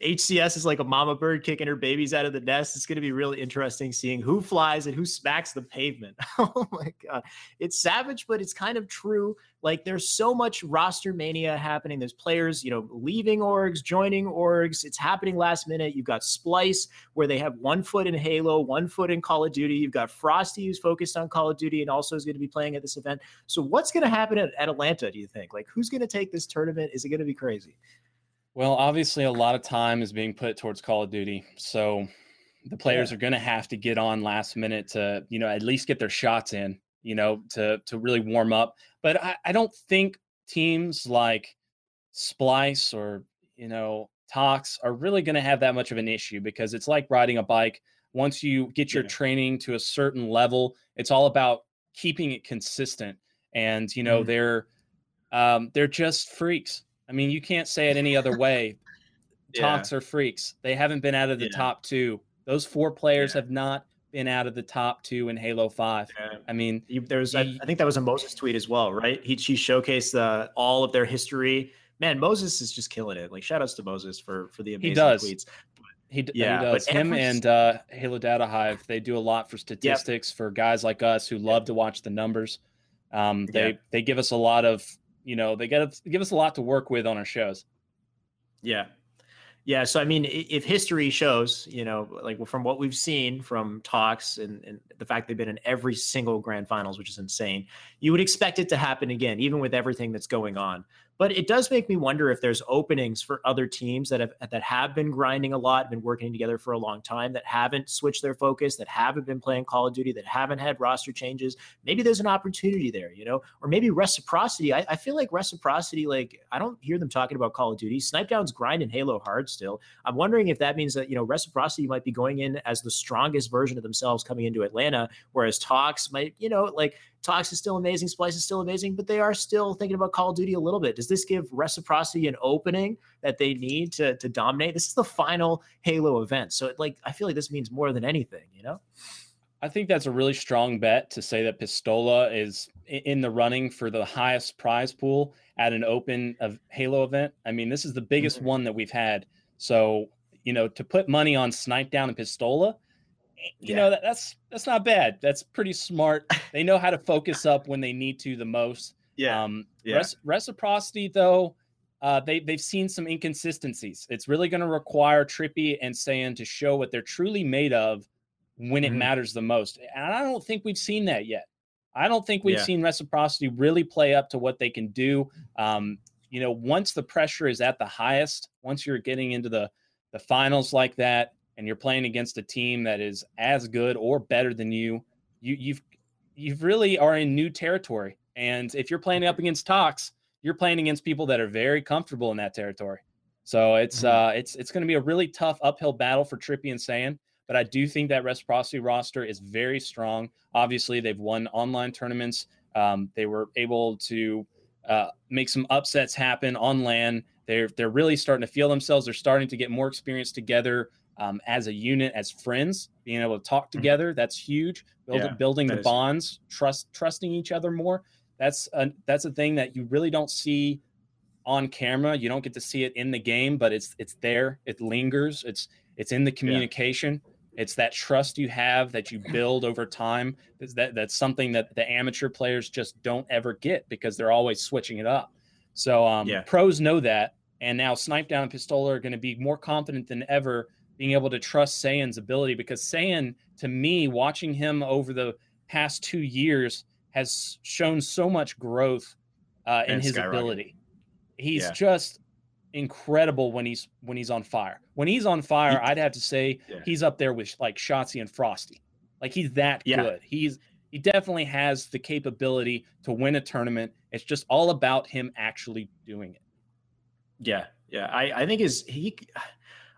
HCS is like a mama bird kicking her babies out of the nest. It's going to be really interesting seeing who flies and who smacks the pavement. oh my God. It's savage, but it's kind of true. Like there's so much roster mania happening. There's players, you know, leaving orgs, joining orgs. It's happening last minute. You've got Splice, where they have one foot in Halo, one foot in Call of Duty. You've got Frosty, who's focused on Call of Duty and also is going to be playing at this event. So what's going to happen at, at Atlanta, do you think? Like who's going to take this tournament? Is it going to be crazy? Well, obviously, a lot of time is being put towards Call of Duty, so the players yeah. are going to have to get on last minute to, you know, at least get their shots in, you know, to to really warm up. But I, I don't think teams like Splice or you know Tox are really going to have that much of an issue because it's like riding a bike. Once you get your yeah. training to a certain level, it's all about keeping it consistent. And you know, mm. they're um, they're just freaks I mean, you can't say it any other way. Tox yeah. are freaks. They haven't been out of the yeah. top two. Those four players yeah. have not been out of the top two in Halo Five. I mean, there's he, I think that was a Moses tweet as well, right? He she showcased uh, all of their history. Man, Moses is just killing it. Like shout outs to Moses for for the amazing he does. tweets. He, yeah, he does. Him and uh, Halo Data Hive, they do a lot for statistics yep. for guys like us who love yep. to watch the numbers. Um, they yep. they give us a lot of you know they get give us a lot to work with on our shows. Yeah, yeah. So I mean, if history shows, you know, like from what we've seen from Tox and, and the fact they've been in every single grand finals, which is insane, you would expect it to happen again, even with everything that's going on. But it does make me wonder if there's openings for other teams that have that have been grinding a lot, been working together for a long time, that haven't switched their focus, that haven't been playing Call of Duty, that haven't had roster changes. Maybe there's an opportunity there, you know, or maybe reciprocity. I, I feel like reciprocity, like I don't hear them talking about Call of Duty. Snip3down's grinding Halo hard still. I'm wondering if that means that you know reciprocity might be going in as the strongest version of themselves coming into Atlanta, whereas Tox might, you know, like Tox is still amazing, Splice is still amazing, but they are still thinking about Call of Duty a little bit. Does this give reciprocity an opening that they need to to dominate? This is the final Halo event, so it, like I feel like this means more than anything, you know. I think that's a really strong bet to say that Pistola is in the running for the highest prize pool at an open of Halo event. I mean, this is the biggest mm-hmm. one that we've had. So you know, to put money on Snip3down and Pistola, you yeah. know, that, that's that's not bad. That's pretty smart. They know how to focus up when they need to the most. Yeah. Um, yeah. Res- reciprocity, though, uh, they they've seen some inconsistencies. It's really going to require Trippy and Saiyan to show what they're truly made of when it mm-hmm. matters the most. And I don't think we've seen that yet. I don't think we've yeah. seen reciprocity really play up to what they can do. Um, you know, once the pressure is at the highest, once you're getting into the the finals like that, and you're playing against a team that is as good or better than you, you you've you've really are in new territory. And if you're playing up against Tox, you're playing against people that are very comfortable in that territory. So it's mm-hmm. uh it's it's going to be a really tough uphill battle for Trippy and Saiyan. But I do think that reciprocity roster is very strong. Obviously, they've won online tournaments. Um, they were able to uh, make some upsets happen on LAN. They're they're really starting to feel themselves. They're starting to get more experience together um, as a unit, as friends, being able to talk mm-hmm. together. Mm-hmm. That's huge. Build, yeah, building the bonds, trust, trusting each other more. That's a that's a thing that you really don't see on camera. You don't get to see it in the game, but it's it's there. It lingers. It's it's in the communication. Yeah. It's that trust you have that you build over time. That that's something that the amateur players just don't ever get because they're always switching it up. So um, yeah. pros know that, and now Snip3down and Pistola are going to be more confident than ever, being able to trust Saiyan's ability because Saiyan, to me, watching him over the past two years, has shown so much growth uh, in his ability. He's yeah. just incredible when he's when he's on fire. When he's on fire, he, I'd have to say yeah. he's up there with like Shotzzy and Frosty. Like he's that yeah. good. He's he definitely has the capability to win a tournament. It's just all about him actually doing it. Yeah, yeah. I I think his he.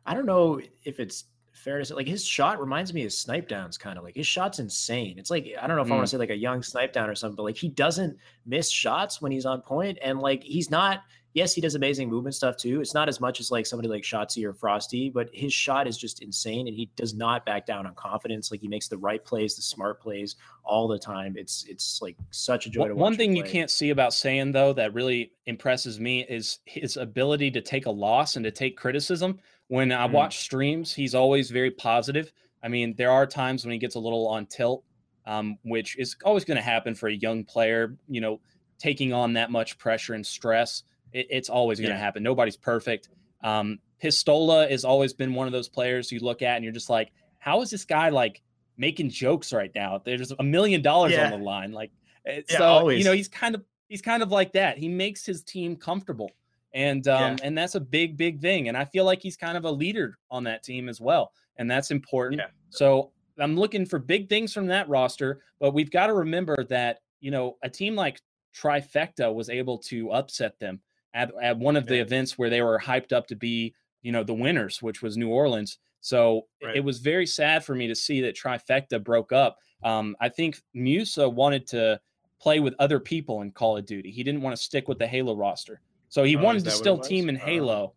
I don't know if it's fair to say like his shot reminds me of Snip3down's kind of like his shot's insane it's like i don't know if mm. i want to say like a young Snip3down or something but like he doesn't miss shots when he's on point and like he's not yes, he does amazing movement stuff too. It's not as much as like somebody like Shotzzy or Frosty, but his shot is just insane and he does not back down on confidence. Like he makes the right plays, the smart plays all the time. It's it's like such a joy one, to watch. One thing you can't see about Saiyan though that really impresses me is his ability to take a loss and to take criticism. When I mm. watch streams, he's always very positive. I mean, there are times when he gets a little on tilt, um, which is always going to happen for a young player, you know, taking on that much pressure and stress. It, it's always going to yeah. happen. Nobody's perfect. Um, Pistola has always been one of those players you look at and you're just like, how is this guy like making jokes right now? There's a million dollars on the line. Like, eh, yeah, so always. you know, he's kind of he's kind of like that. He makes his team comfortable, and um, yeah. and that's a big big thing. And I feel like he's kind of a leader on that team as well, and that's important. Yeah. So I'm looking for big things from that roster, but we've got to remember that you know a team like Trifecta was able to upset them at, at one of the events where they were hyped up to be, you know, the winners, which was New Orleans. So right. it was very sad for me to see that Trifecta broke up. Um, I think Musa wanted to play with other people in Call of Duty. He didn't want to stick with the Halo roster. So he oh, wanted to still team in Halo,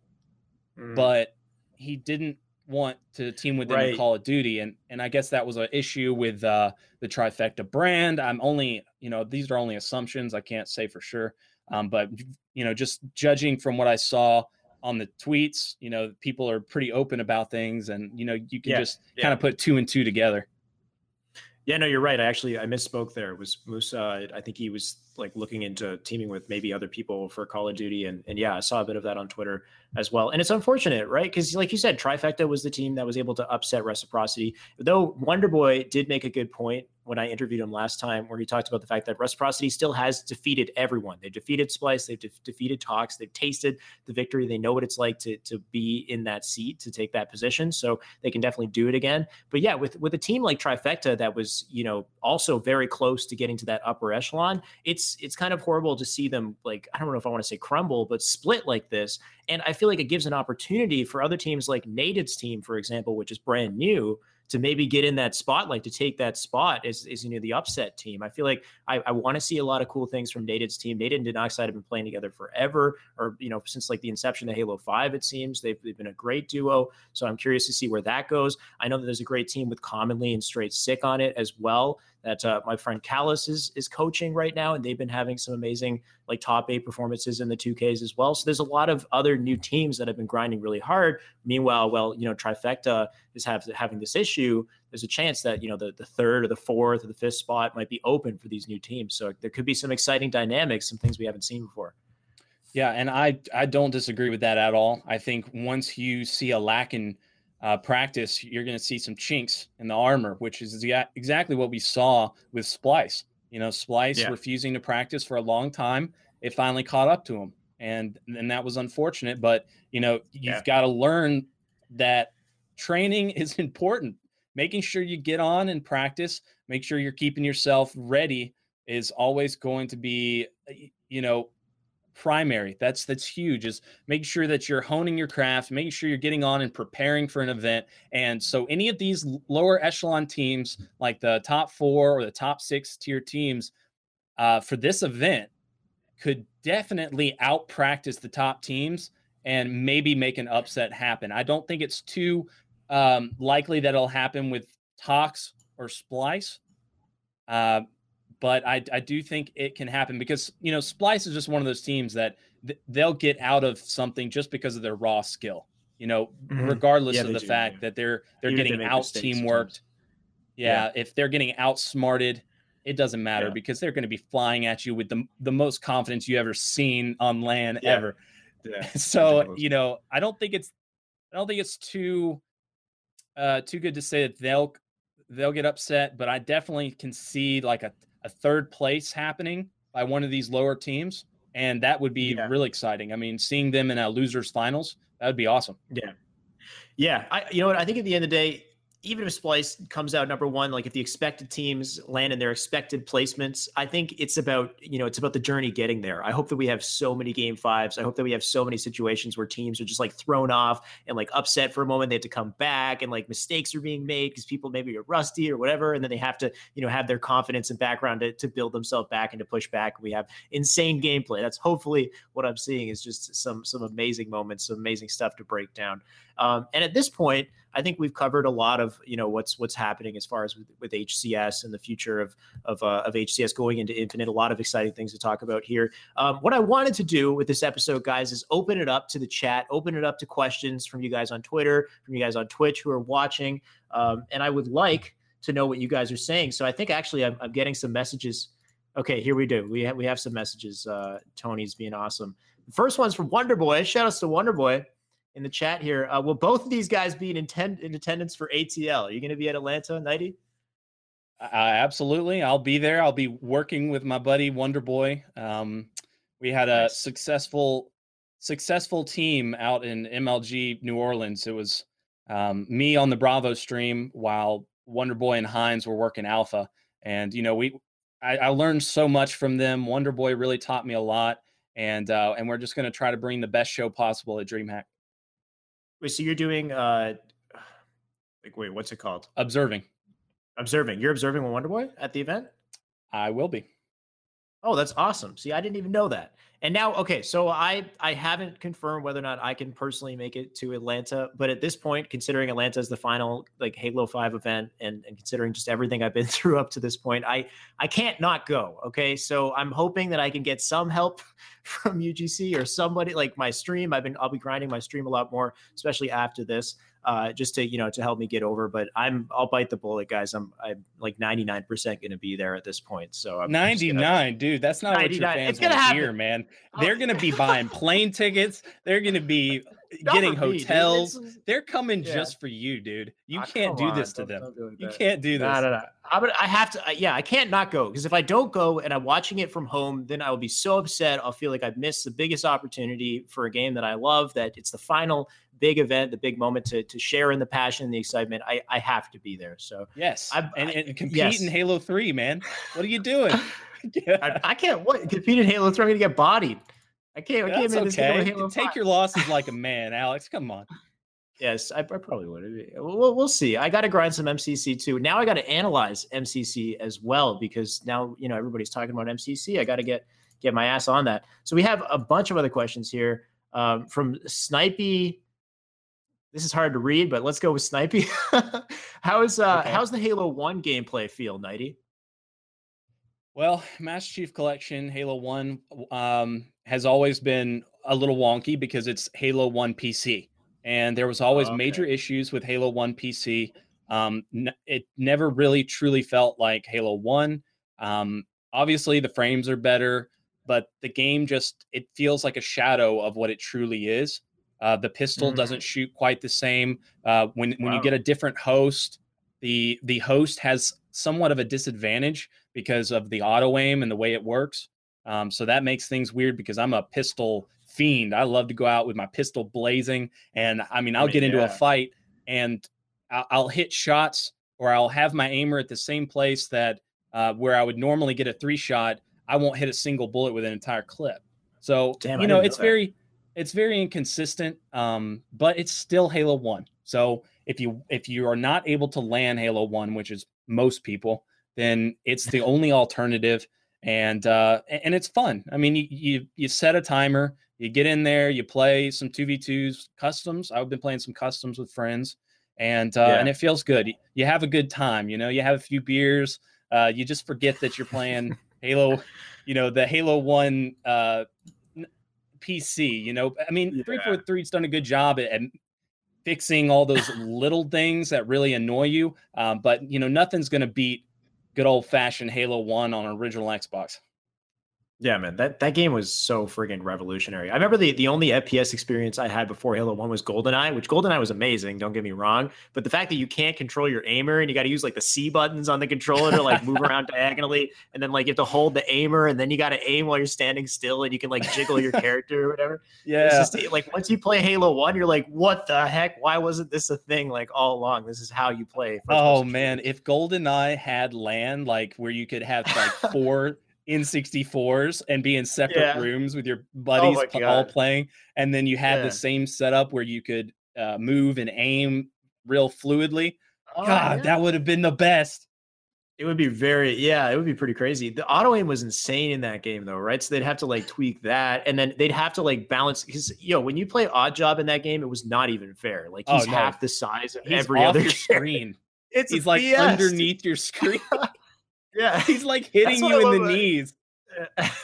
uh, but he didn't want to team with them right. in Call of Duty. And and I guess that was an issue with uh, the Trifecta brand. I'm only, you know, these are only assumptions. I can't say for sure. Um, but you know, just judging from what I saw on the tweets, you know, people are pretty open about things, and you know, you can yeah, just yeah. kind of put two and two together. Yeah, no, you're right. I actually I misspoke there. It was Musa? I think he was like looking into teaming with maybe other people for Call of mm-hmm. Duty, and and yeah, I saw a bit of that on Twitter as well. And it's unfortunate, right? Because like you said, Trifecta was the team that was able to upset Reciprocity. Though Wonder Boy did make a good point when I interviewed him last time, where he talked about the fact that Reciprocity still has defeated everyone. They've defeated Splice, they've de- defeated Tox, they've tasted the victory. They know what it's like to to be in that seat to take that position, so they can definitely do it again. But yeah, with with a team like Trifecta that was you know also very close to getting to that upper echelon, it's it's it's kind of horrible to see them like I don't know if I want to say crumble, but split like this. And I feel like it gives an opportunity for other teams like Naded's team, for example, which is brand new to maybe get in that spotlight to take that spot as, as you know the upset team. I feel like I, I want to see a lot of cool things from Naded's team. Naded and Denoxide have been playing together forever, or you know since like the inception of Halo Five. It seems they've, they've been a great duo. So I'm curious to see where that goes. I know that there's a great team with Commonly and Straight Sick on it as well that uh, my friend Callus is is coaching right now, and they've been having some amazing like top eight performances in the 2Ks as well. So there's a lot of other new teams that have been grinding really hard. Meanwhile, well, you know, Trifecta is have, having this issue. There's a chance that you know the, the third or the fourth or the fifth spot might be open for these new teams. So there could be some exciting dynamics, some things we haven't seen before. Yeah, and I I don't disagree with that at all. I think once you see a lack in uh, practice, you're going to see some chinks in the armor, which is exactly what we saw with Splice. You know, Splice yeah. refusing to practice for a long time. It finally caught up to him, and and that was unfortunate. But you know, you've yeah. got to learn that training is important. Making sure you get on and practice, make sure you're keeping yourself ready is always going to be, you know, primary. That's that's huge. Is making sure that you're honing your craft, making sure you're getting on and preparing for an event. And so any of these lower echelon teams, like the top four or the top six tier teams, uh, for this event, could definitely out practice the top teams and maybe make an upset happen. I don't think it's too um, likely that it'll happen with Tox or Splice. Uh, but I, I do think it can happen because you know Splice is just one of those teams that th- they'll get out of something just because of their raw skill. You know, mm-hmm. regardless yeah, of the do, fact yeah. that they're they're Even getting out teamworked. Yeah, yeah, if they're getting outsmarted, it doesn't matter because they're going to be flying at you with the the most confidence you ever seen on LAN ever. So you know, I don't think it's I don't think it's too uh too good to say that they'll they'll get upset, but I definitely can see like a a third place happening by one of these lower teams, and that would be yeah. really exciting. I mean, seeing them in a losers finals, that would be awesome. Yeah, yeah. I, you know what? I think at the end of the day, even if Splice comes out number one, like if the expected teams land in their expected placements, I think it's about, you know, it's about the journey getting there. I hope that we have so many game fives. I hope that we have so many situations where teams are just like thrown off and like upset for a moment. They have to come back and like mistakes are being made because people maybe are rusty or whatever. And then they have to, you know, have their confidence and background to, to build themselves back and to push back. We have insane gameplay. That's hopefully what I'm seeing is just some, some amazing moments, some amazing stuff to break down. Um, and at this point, I think we've covered a lot of you know what's what's happening as far as with, with HCS and the future of of, uh, of HCS going into Infinite. A lot of exciting things to talk about here. Um, what I wanted to do with this episode, guys, is open it up to the chat, open it up to questions from you guys on Twitter, from you guys on Twitch who are watching, um, and I would like to know what you guys are saying. So I think actually I'm, I'm getting some messages. Okay, here we do. We have we have some messages. Uh, Tony's being awesome. The first one's from Wonder Boy. Shout outs to Wonder Boy in the chat here. Uh, will both of these guys be in, intent, in attendance for ATL? Are you going to be at Atlanta, Nighty? Uh, absolutely. I'll be there. I'll be working with my buddy Wonder Boy. Um, we had a nice. successful successful team out in MLG New Orleans. It was um, me on the Bravo stream while Wonder Boy and Hines were working Alpha. And you know, we I, I learned so much from them. Wonder Boy really taught me a lot, and uh, and we're just going to try to bring the best show possible at DreamHack. Wait, so you're doing uh like wait, what's it called? Observing. Observing. You're observing Wonder Boy at the event? I will be. Oh, that's awesome. See, I didn't even know that. And now, okay, so I I haven't confirmed whether or not I can personally make it to Atlanta, but at this point, considering Atlanta is the final like Halo Five event, and, and considering just everything I've been through up to this point, I I can't not go. Okay, so I'm hoping that I can get some help from UGC or somebody like my stream. I've been I'll be grinding my stream a lot more, especially after this uh, just to you know to help me get over. But I'm I'll bite the bullet, guys. I'm I'm like 99 percent going to be there at this point. So I'm 99, dude. That's not 99. what your fans want to hear, man. They're going to be buying plane tickets. They're going to be getting hotels. Me, They're coming yeah. just for you, dude. You ah, can't do this to them. You can't do this. No, no, no. I'm I have to. Yeah, I can't not go because if I don't go and I'm watching it from home, then I will be so upset. I'll feel like I've missed the biggest opportunity for a game that I love. That it's the final big event, the big moment to to share in the passion and the excitement. I I have to be there. So yes, I, and, and compete yes. in Halo Three, man. What are you doing? I, I, can't what, compete in Halo Three. I'm gonna get bodied. I can't. I can't That's okay. Take 5. your losses like a man, Alex. Come on. Yes, I, I probably would. We'll, we'll see. I got to grind some MCC too. Now I got to analyze MCC as well because now you know everybody's talking about MCC. I got to get get my ass on that. So we have a bunch of other questions here um, from Snipey this is hard to read, but let's go with Snipey. how's uh okay. how's the Halo One gameplay feel, Nighty? Well, Master Chief Collection Halo One um, has always been a little wonky because it's Halo One PC. and there was always Oh, okay. major issues with Halo One PC. Um, n- it never really truly felt like Halo One. Um, obviously, the frames are better, but the game just it feels like a shadow of what it truly is. Uh, the pistol Mm. doesn't shoot quite the same. Uh, when when you get a different host, the the host has somewhat of a disadvantage because of the auto aim and the way it works. Um, so that makes things weird because I'm a pistol fiend. I love to go out with my pistol blazing, and I mean I'll mean, get into yeah. a fight and I'll, I'll hit shots or I'll have my aimer at the same place that uh, where I would normally get a three shot. I won't hit a single bullet with an entire clip. So Damn, you know didn't know it's very it's very inconsistent, um, but it's still Halo One. So if you if you are not able to LAN Halo One, which is most people, then it's the only alternative, and uh, and it's fun. I mean, you you you set a timer, you get in there, you play some two v twos customs. I've been playing some customs with friends, and uh, and it feels good. You- have a good time. You know, you have a few beers. Uh, you just forget that you're playing Halo. You know, the Halo One uh, PC. You know, I mean, three Yeah. four three's done a good job at, at fixing all those little things that really annoy you. Um, but you know, nothing's gonna beat good old fashioned Halo One on original Xbox. Yeah, man, that, that game was so friggin' revolutionary. I remember the, the only FPS experience I had before Halo 1 was GoldenEye, which GoldenEye was amazing, don't get me wrong. But the fact that you can't control your aimer and you got to use like the C buttons on the controller to like move around diagonally, and then like you have to hold the aimer and then you got to aim while you're standing still and you can like jiggle your character or whatever. It's just like once you play Halo 1, you're like, what the heck? Why wasn't this a thing like all along? This is how you play. Oh man, if GoldenEye had LAN like where you could have like four N64s and be in separate Yeah. rooms with your buddies my pl- all playing, and then you had Yeah. the same setup where you could uh, move and aim real fluidly. Oh, God, yeah. that would have been the best. It would be very, yeah, it would be pretty crazy. The auto aim was insane in that game, though, right? So they'd have to like tweak that, and then they'd have to like balance because yo, when you play Oddjob in that game, it was not even fair. Like Oh, he's no. half the size of He's every other screen. It's He's like BS. underneath your screen. Yeah, He's like hitting you in the about knees.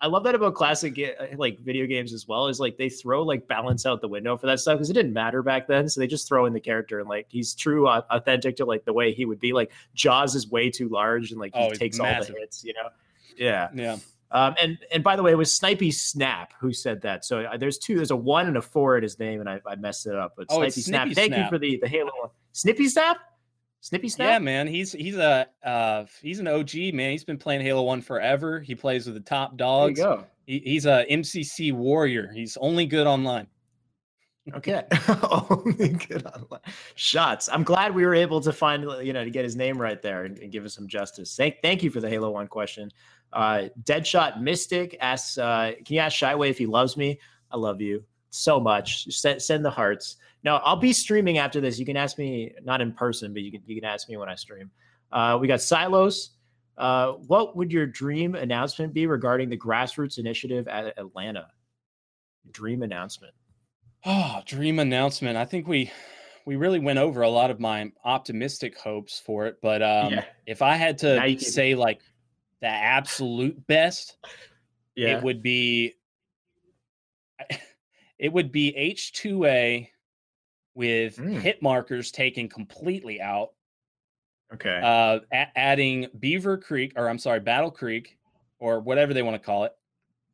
I love that about classic uh, like video games as well. Is like they throw like balance out the window for that stuff because it didn't matter back then. So they just throw in the character and like he's true, au- authentic to like the way he would be. Like Jaws is way too large and like he Oh, takes all the hits. You know. Yeah. Yeah. Um, and and by the way, it was Snipey Snap who said that. So uh, there's two. There's a one and a four in his name, and I, I messed it up. But Oh, Snipey it's Snap. Thank you for the the Halo. Snippy Snap. Snippy Snap. Yeah, man. He's he's a uh he's an OG, man. He's been playing Halo 1 forever. He plays with the top There you dogs. go. He, he's a MCC warrior. He's only good online. Okay. Only good online shots. I'm glad we were able to find, you know, to get his name right there and, and give us some justice. Thank, thank you for the Halo One question. Uh, Deadshot Mystic asks, uh, can you ask Shyway if he loves me? I love you so much. Send, send the hearts. Now I'll be streaming after this. You can ask me not in person, but you can you can ask me when I stream. Uh, we got Silos. Uh, what would your dream announcement be regarding the grassroots initiative at Atlanta? Dream announcement. Oh, dream announcement. I think we we really went over a lot of my optimistic hopes for it, but um Yeah. if I had to say like the absolute best, Yeah. it would be it would be H2A with Mm. hit markers taken completely out okay. uh, a- adding Beaver Creek, or I'm sorry, Battle Creek, or whatever they want to call it,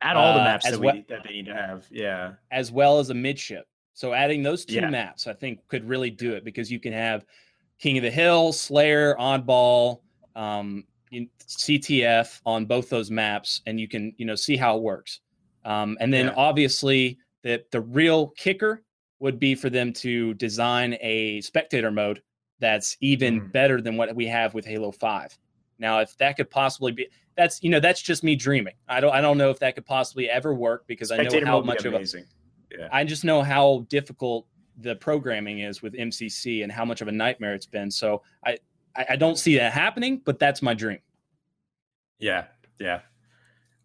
Add all the uh, maps as that we that they need to have. Yeah. as well as a midship. So adding those two Yeah. maps, I think, could really do it because you can have King of the Hill, Slayer, Oddball, um, CTF on both those maps, and you can you know see how it works. Um, and then Yeah. obviously the the real kicker would be for them to design a spectator mode that's even Mhm. better than what we have with Halo 5. Now, if that could possibly be that's you know that's just me dreaming. I don't I don't know if that could possibly ever work because I know how mode would be much of a. Yeah. I just know how difficult the programming is with MCC and how much of a nightmare it's been. So I I, I don't see that happening, but that's my dream. Yeah. Yeah.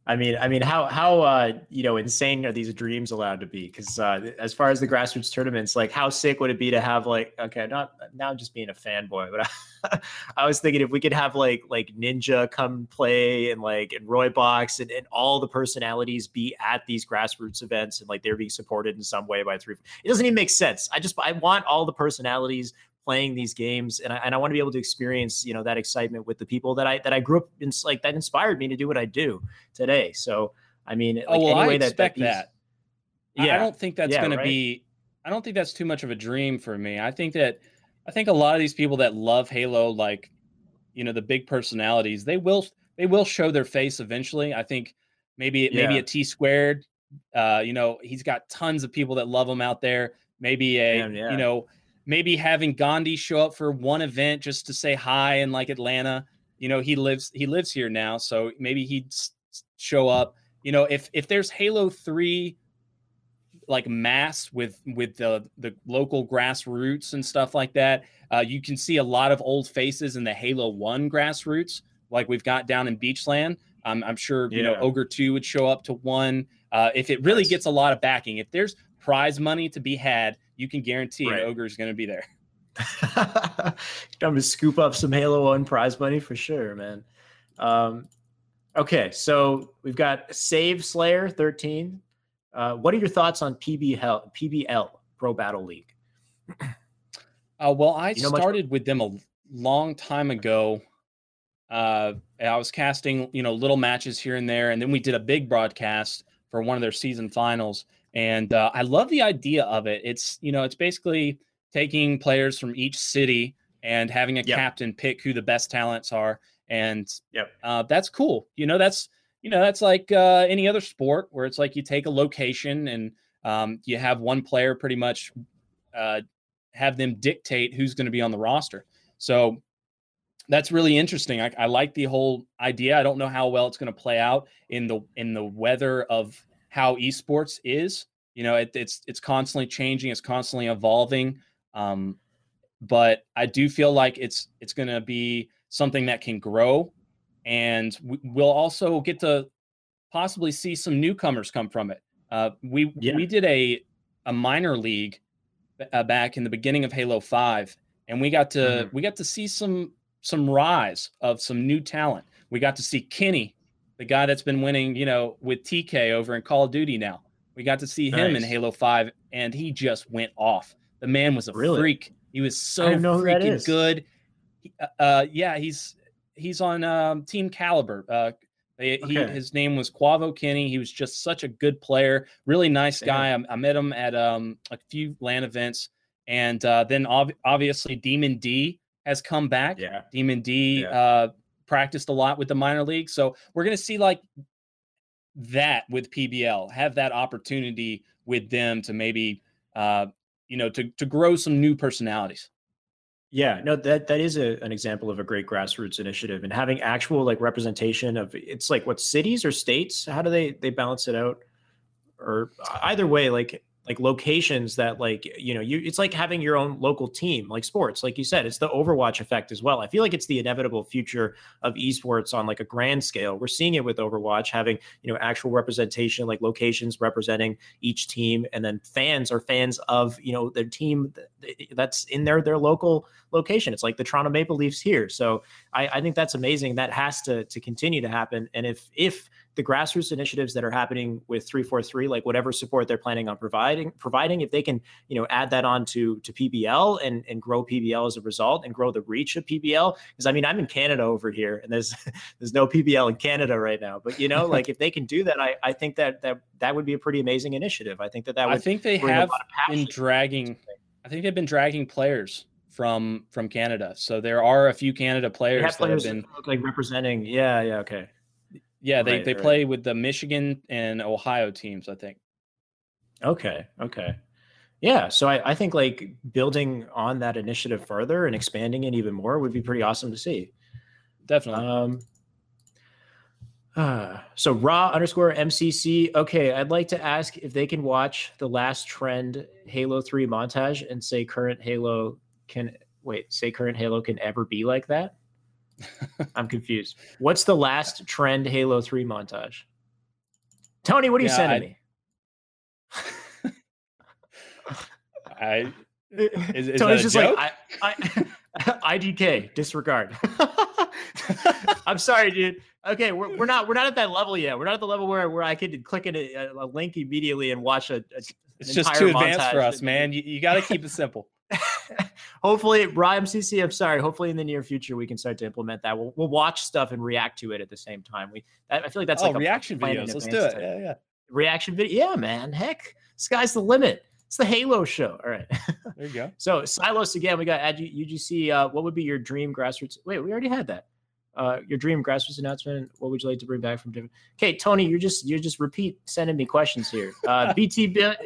I mean, I mean, how how uh, you know insane are these dreams allowed to be? Because uh, as far as the grassroots tournaments, like how sick would it be to have like okay, not now I'm just being a fanboy, but I, I was thinking if we could have like like Ninja come play and like and Roy Box and, and all the personalities be at these grassroots events and like they're being supported in some way by three. It doesn't even make sense. I just I want all the personalities playing these games and I, and I want to be able to experience you know that excitement with the people that I that I grew up in like that inspired me to do what I do today so I mean like oh well I expect that, that, that. yeah I don't think that's yeah, going right? to be I don't think that's too much of a dream for me I think that I think a lot of these people that love Halo like you know the big personalities they will they will show their face eventually I think maybe yeah. maybe a Tsquared uh you know he's got tons of people that love him out there maybe a Damn, yeah. you know maybe having Gandhi show up for one event just to say hi in like Atlanta. You know, he lives he lives here now, so maybe he'd show up. You know, if if there's Halo 3 like mass with with the the local grassroots and stuff like that, uh, you can see a lot of old faces in the Halo 1 grassroots like we've got down in Beachland. Um, I'm sure you yeah. know Ogre 2 would show up to one. Uh, if it really gets a lot of backing, if there's prize money to be had, you can guarantee right. an ogre is going to be there. I'm going to scoop up some Halo One prize money for sure, man. Um, okay, so we've got Save Slayer 13. Uh, what are your thoughts on PBL, PBL Pro Battle League? Uh, well, I you know started much- with them a long time ago. Uh, I was casting, you know, little matches here and there, and then we did a big broadcast for one of their season finals. And uh, I love the idea of it. It's you know it's basically taking players from each city and having a yep. captain pick who the best talents are, and yep. uh, that's cool. You know that's you know that's like uh, any other sport where it's like you take a location and um, you have one player pretty much uh, have them dictate who's going to be on the roster. So that's really interesting. I, I, like the whole idea. I don't know how well it's going to play out in the in the weather of how esports is. You know, it, it's it's constantly changing, it's constantly evolving. Um, but I do feel like it's it's going to be something that can grow, and we'll also get to possibly see some newcomers come from it. Uh, we yeah. we did a a minor league uh, back in the beginning of Halo Five, and we got to mm-hmm. we got to see some some rise of some new talent. We got to see Kenny the guy that's been winning, you know, with TK over in Call of Duty now. We got to see him nice. in Halo 5 and he just went off. The man was a really? freak. He was so freaking good. Uh, uh, yeah, he's he's on um, Team Kaliber. Uh, they, okay. he, his name was Quavo Kenny. He was just such a good player, really nice guy. I, I, met him at um, a few LAN events, and uh, then ob- obviously Demon D has come back. Yeah, Demon D yeah. Practiced a lot with the minor league. So we're going to see like that with PBL, have that opportunity with them to maybe, uh, you know, to, to grow some new personalities. Yeah, no, that that is a, an example of a great grassroots initiative and having actual like representation of it's like what cities or states. How do they they balance it out? Or either way, like like locations that like you know you it's like having your own local team like sports like you said it's the overwatch effect as well. I feel like it's the inevitable future of esports on like a grand scale. We're seeing it with overwatch having you know actual representation like locations representing each team and then fans are fans of you know their team that's in their their local location. It's like the toronto maple leafs here. So i i think that's amazing that has to to continue to happen. And if if the grassroots initiatives that are happening with 343 like whatever support they're planning on providing providing if they can you know add that on to to pbl and and grow pbl as a result and grow the reach of pbl because i mean i'm in canada over here and there's there's no pbl in canada right now but you know like if they can do that i i think that that that would be a pretty amazing initiative i think that that would i think they have been dragging i think they've been dragging players from from Canada. So there are a few Canada players, players that have been like representing. Yeah, yeah, okay. Yeah, they, right, they right. play with the Michigan and Ohio teams, I think. Okay. Okay. Yeah. So I, I think like building on that initiative further and expanding it even more would be pretty awesome to see. Definitely. Um, uh, so raw underscore MCC. Okay. I'd like to ask if they can watch the last trend Halo 3 montage and say current Halo can wait, say current Halo can ever be like that. I'm confused. What's the last trend Halo 3 montage? Tony, what are you Yeah, sending I- me? I is, is Tony's just joke? like I, I, IDK disregard. I'm sorry, dude. Okay, we're, we're not we're not at that level yet. We're not at the level where where I could click in a, a link immediately and watch a. a it's just too advanced for us, man. You, you got to keep it simple. Hopefully, Ryan CC. I'm sorry. Hopefully, in the near future, we can start to implement that. We'll, we'll watch stuff and react to it at the same time. We I I feel like that's oh, like a reaction videos. Let's do it. type- Yeah, yeah. Reaction video. Yeah, man. Heck, sky's the limit. It's the Halo show. All right. There you go. So Silos again, we got at UGC. Uh, what would be your dream grassroots? Wait, we already had that. Uh, your dream grassroots announcement. What would you like to bring back from different? Okay, Tony, you're just you're just repeat sending me questions here. Uh, BTB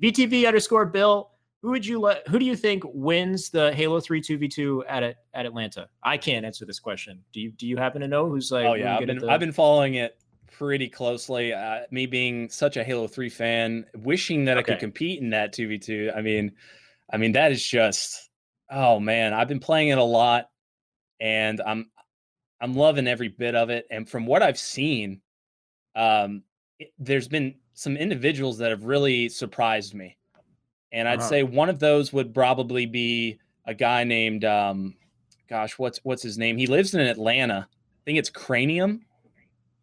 BTB underscore Bill. Who would you let? Who do you think wins the Halo Three two v two at at Atlanta? I can't answer this question. Do you do you happen to know who's like? Oh yeah, I've been the- I've been following it pretty closely. Uh, me being such a Halo Three fan, wishing that I could compete in that two v two. I mean, I mean that is just oh man, I've been playing it a lot, and I'm I'm loving every bit of it. And from what I've seen, um, it- there's been some individuals that have really surprised me, and I'd Uh-huh. say one of those would probably be a guy named um, gosh, what's what's his name? He lives in Atlanta. I think it's Cranium.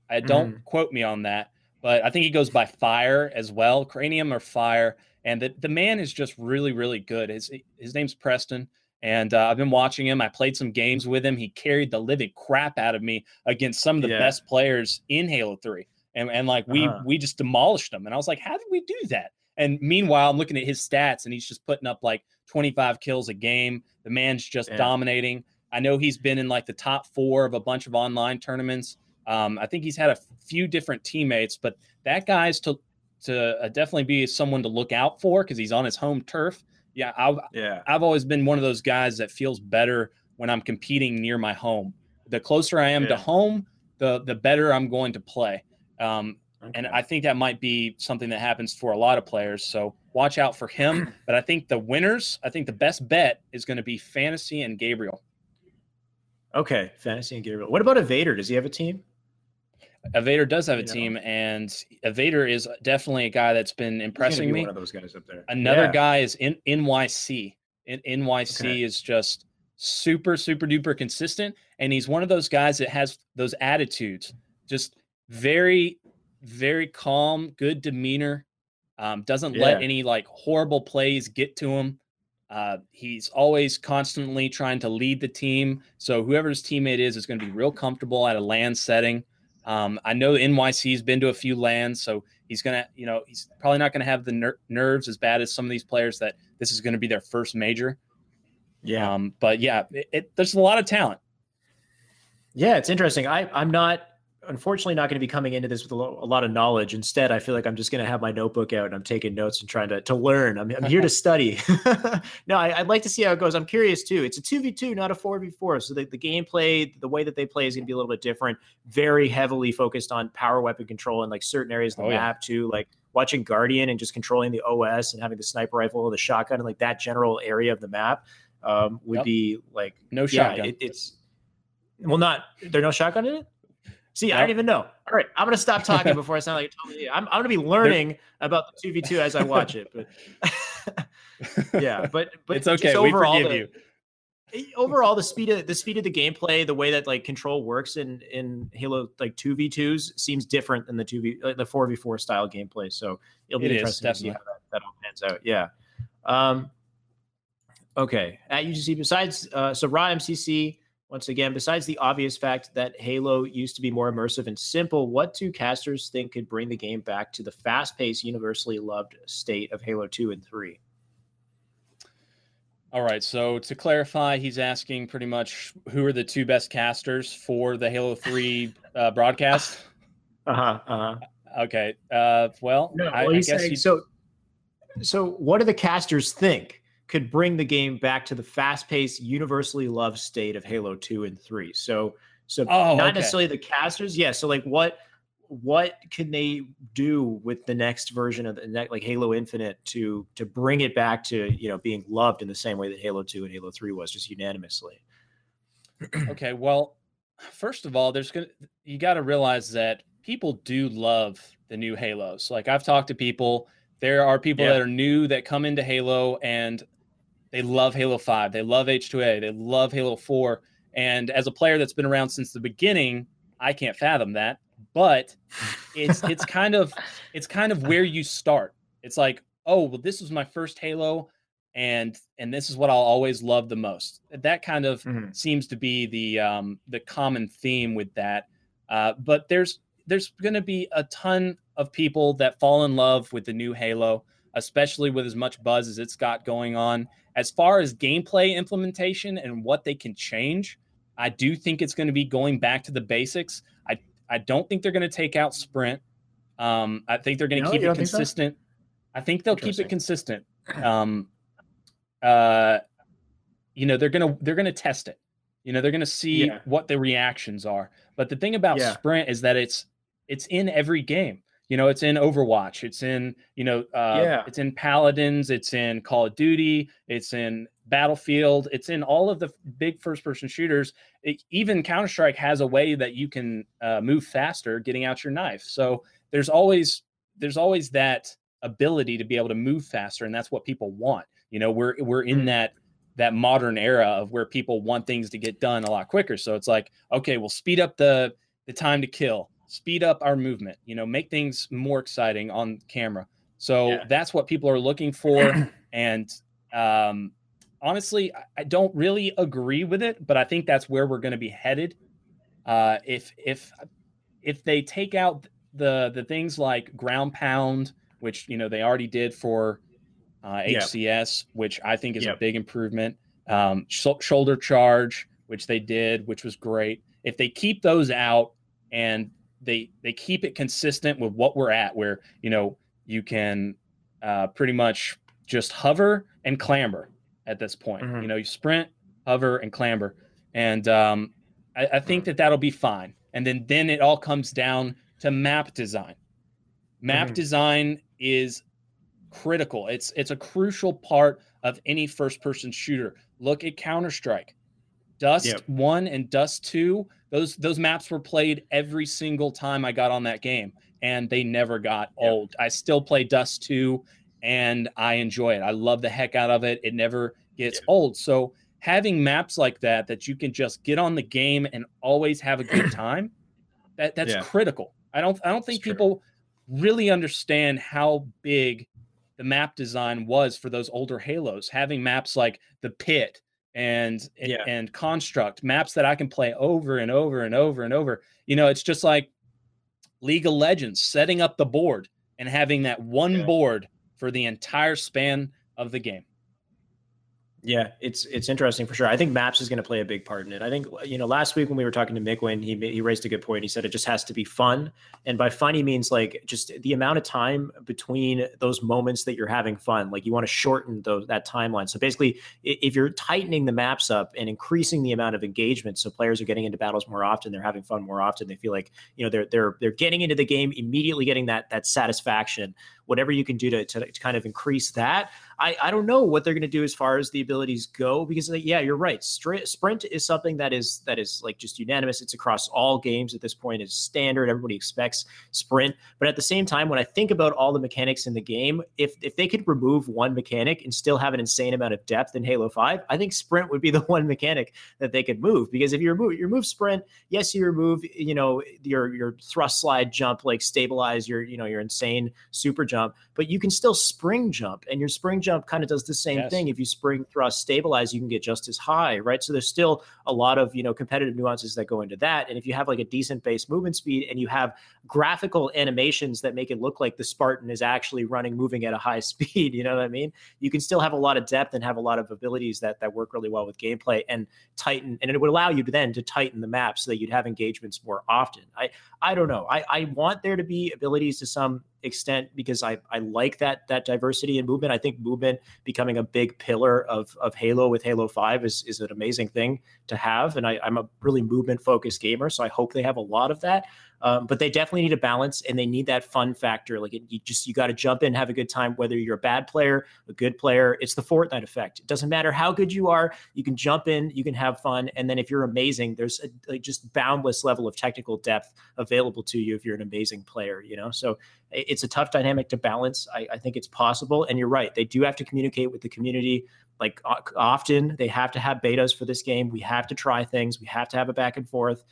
I don't quote me on that, but I think he goes by Fire as well, Cranium or Fire. And the, the man is just really, really good. His his name's Preston, and uh, I've been watching him. I played some games with him. He carried the living crap out of me against some of the Yeah. best players in Halo Three, and and like we Uh-huh. we just demolished them. And I was like, how did we do that? And meanwhile, I'm looking at his stats, and he's just putting up like 25 kills a game. The man's just Yeah. dominating. I know he's been in like the top four of a bunch of online tournaments. Um, I think he's had a few different teammates, but that guy's to to uh, definitely be someone to look out for because he's on his home turf. Yeah, I've Yeah. I've always been one of those guys that feels better when I'm competing near my home. The closer I am Yeah. to home, the the better I'm going to play. Um, and I think that might be something that happens for a lot of players. So watch out for him. But I think the winners, I think the best bet is going to be Fantasy and Gabriel. okay. Fantasy and Gabriel. What about Evader? Does he have a team? Evader does have a team, and Evader is definitely a guy that's been impressing be me. One of those guys up there. Another Yeah. guy is in NYC. In, NYC Okay. is just super, super duper consistent. And he's one of those guys that has those attitudes, just very, very calm, good demeanor. Um, doesn't let any like horrible plays get to him. Uh, he's always constantly trying to lead the team. So whoever his teammate is is going to be real comfortable at a LAN setting. Um, I know NYC's been to a few LANs, so he's gonna, you know, he's probably not gonna have the ner- nerves as bad as some of these players that this is going to be their first major. Yeah. Um, but yeah, it, it, there's a lot of talent. Yeah, it's interesting. I, I'm not, unfortunately, not going to be coming into this with a, lo- a lot of knowledge. Instead, I feel like I'm just going to have my notebook out and I'm taking notes and trying to, to learn. I'm, I'm here to study. no, I, I'd like to see how it goes. I'm curious too. It's a 2v2, not a 4v4. So the, the gameplay, the way that they play is going to be a little bit different. Very heavily focused on power weapon control and like certain areas of the Oh, yeah. map too. Like watching Guardian and just controlling the OS and having the sniper rifle or the shotgun and like that general area of the map um, would Yep. be like No yeah, shotgun. it, it's well, not there. No shotgun in it. See, I don't even know. All right, I'm gonna stop talking before I sound like a total. I'm, I'm gonna be learning about the two v two as I watch it. But yeah, but but it's okay. We overall, forgive the- you. Overall, the speed of the speed of the gameplay, the way that like control works in in Halo like two v twos seems different than the two v uh, the four v four style gameplay. So it'll be It is, interesting to see how that, that all pans out. Yeah. Um. Okay. At UGC, besides uh, so Ra MCC once again, besides the obvious fact that Halo used to be more immersive and simple, what do casters think could bring the game back to the fast-paced, universally loved state of Halo Two and Three? All right. So to clarify, he's asking pretty much who are the two best casters for the Halo 3 uh, broadcast. Uh huh. Uh huh. Okay. Uh, well, No, I, well, I he's guess saying, so. So, what do the casters think could bring the game back to the fast-paced, universally loved state of Halo Two and Three? So, so Oh, not okay. necessarily the casters, yeah. So, like, what what can they do with the next version of the next, like Halo Infinite to to bring it back to you know being loved in the same way that Halo Two and Halo Three was, just unanimously? okay. Well, first of all, there's gonna you got to realize that people do love the new Halos. Like I've talked to people, there are people yeah. that are new that come into Halo and they love Halo 5, they love H2A, they love Halo 4. And as a player that's been around since the beginning, I can't fathom that. But it's it's kind of it's kind of where you start. It's like, oh, well, this was my first Halo, and and this is what I'll always love the most. That kind of mm-hmm. seems to be the um, the common theme with that. Uh, but there's there's going to be a ton of people that fall in love with the new Halo, especially with as much buzz as it's got going on. As far as gameplay implementation and what they can change, I do think it's going to be going back to the basics. I I don't think they're going to take out sprint. Um, I think they're going to keep it consistent. Think so? I think they'll keep it consistent. Um, uh, you know, they're gonna they're gonna test it. You know, they're gonna see yeah. what the reactions are. But the thing about yeah. sprint is that it's it's in every game. You know, it's in Overwatch. It's in you know, uh, yeah. it's in Paladins. It's in Call of Duty. It's in Battlefield. It's in all of the big first-person shooters. It, even Counter Strike has a way that you can uh, move faster, getting out your knife. So there's always there's always that ability to be able to move faster, and that's what people want. You know, we're we're in mm. that that modern era of where people want things to get done a lot quicker. So it's like, okay, we'll speed up the the time to kill speed up our movement, you know, make things more exciting on camera. So yeah. that's what people are looking for. and um, honestly, I don't really agree with it, but I think that's where we're going to be headed. Uh, if if if they take out the the things like ground pound, which you know they already did for uh, HCS, which I think is yep. a big improvement. Um, sh- shoulder charge, which they did, which was great. If they keep those out and they they keep it consistent with what we're at, where you know you can uh, pretty much just hover and clamber at this point. Mm-hmm. You know, you sprint, hover, and clamber, and um, I, I think that that'll be fine. And then then it all comes down to map design. Map mm-hmm. design is critical. It's it's a crucial part of any first person shooter. Look at Counter Strike. Dust yep. 1 and Dust 2 those those maps were played every single time I got on that game, and they never got yeah. old. I still play Dust 2 and I enjoy it. I love the heck out of it. It never gets yeah. old. So having maps like that that you can just get on the game and always have a good time, that that's yeah. critical. I don't I don't think people really understand how big the map design was for those older Halos. Having maps like the pit and yeah. and construct maps that I can play over and over and over and over. You know, it's just like League of Legends setting up the board and having that one yeah. board for the entire span of the game. Yeah, it's it's interesting for sure. I think maps is going to play a big part in it. I think you know last week when we were talking to Mick, he he raised a good point. He said it just has to be fun, and by fun he means like just the amount of time between those moments that you're having fun. Like you want to shorten those that timeline. So basically, if you're tightening the maps up and increasing the amount of engagement, so players are getting into battles more often, they're having fun more often. They feel like you know they're they're they're getting into the game immediately, getting that that satisfaction. Whatever you can do to to, to kind of increase that I, I don't know what they're going to do as far as the abilities go because yeah, you're right. Sprint is something that is that is like just unanimous. It's across all games at this point. It's standard. Everybody expects sprint. But at the same time, when I think about all the mechanics in the game, if if they could remove one mechanic and still have an insane amount of depth in Halo Five, I think sprint would be the one mechanic that they could move because if you remove you remove sprint, yes, you remove you know your your thrust slide jump like stabilize your you know your insane super jump, but you can still spring jump and your spring jump jump kind of does the same yes. thing. If you spring thrust stabilize, you can get just as high, right? So there's still a lot of you know competitive nuances that go into that. And if you have like a decent base movement speed and you have graphical animations that make it look like the Spartan is actually running, moving at a high speed, you know what I mean? You can still have a lot of depth and have a lot of abilities that that work really well with gameplay and tighten, and it would allow you to then to tighten the map so that you'd have engagements more often. I I don't know. I I want there to be abilities to some extent because I, I like that that diversity in movement. I think movement becoming a big pillar of of Halo with Halo Five is is an amazing thing to have, and I, I'm a really movement focused gamer, so I hope they have a lot of that. Um, but they definitely need a balance and they need that fun factor. Like it, you just you got to jump in, have a good time, whether you're a bad player, a good player. It's the Fortnite effect. It doesn't matter how good you are. You can jump in, you can have fun, and then if you're amazing, there's a like just boundless level of technical depth available to you if you're an amazing player. You know, so it's a tough dynamic to balance. I, I think it's possible, and you're right. They do have to communicate with the community like often they have to have betas for this game we have to try things we have to have a back and forth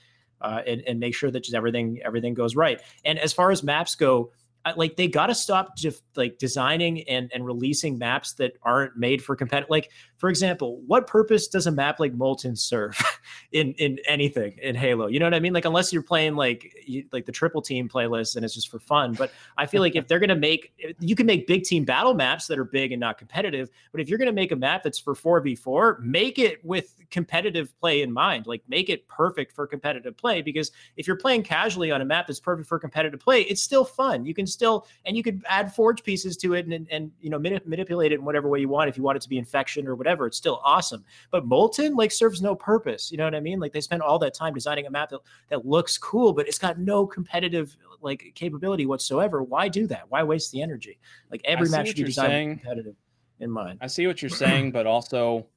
uh, and, and make sure that just everything everything goes right. And as far as maps go, like they got to stop just like designing and and releasing maps that aren't made for competitive. Like for example, what purpose does a map like Molten serve in in anything in Halo? You know what I mean? Like unless you're playing like you, like the triple team playlist and it's just for fun. But I feel like if they're gonna make, you can make big team battle maps that are big and not competitive. But if you're gonna make a map that's for four v four, make it with competitive play in mind. Like make it perfect for competitive play because if you're playing casually on a map that's perfect for competitive play, it's still fun. You can still and you could add forge pieces to it and and, you know manip- manipulate it in whatever way you want if you want it to be infection or whatever whatever, it's still awesome. But Molten like serves no purpose. You know what I mean? Like they spend all that time designing a map that, that looks cool, but it's got no competitive like capability whatsoever. Why do that? Why waste the energy? Like every map should be designed saying. competitive in mind. I see what you're saying, but also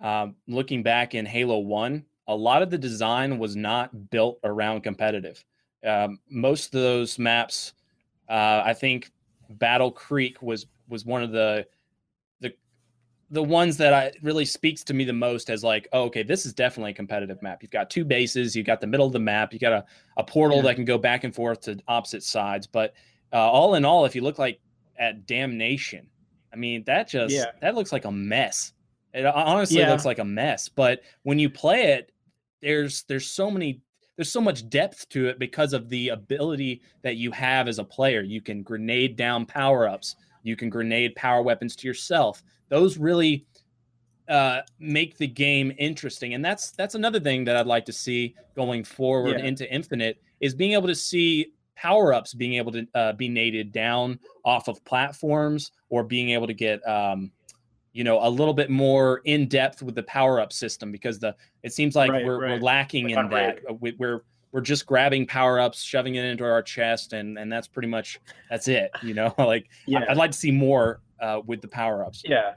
um, looking back in Halo One, a lot of the design was not built around competitive. Um, most of those maps, uh, I think Battle Creek was was one of the the ones that I really speaks to me the most as like, oh, okay, this is definitely a competitive map. You've got two bases, you've got the middle of the map, you got a, a portal yeah. that can go back and forth to opposite sides. But uh, all in all, if you look like at Damnation, I mean, that just yeah. that looks like a mess. It honestly yeah. looks like a mess. But when you play it, there's there's so many there's so much depth to it because of the ability that you have as a player. You can grenade down power ups. You can grenade power weapons to yourself. Those really uh, make the game interesting, and that's that's another thing that I'd like to see going forward yeah. into Infinite is being able to see power ups being able to uh, be nated down off of platforms or being able to get um, you know a little bit more in depth with the power up system because the it seems like right, we're, right. we're lacking in that uh, we, we're we're just grabbing power ups, shoving it into our chest, and and that's pretty much that's it. You know, like yeah. I'd like to see more uh, with the power ups. Yeah.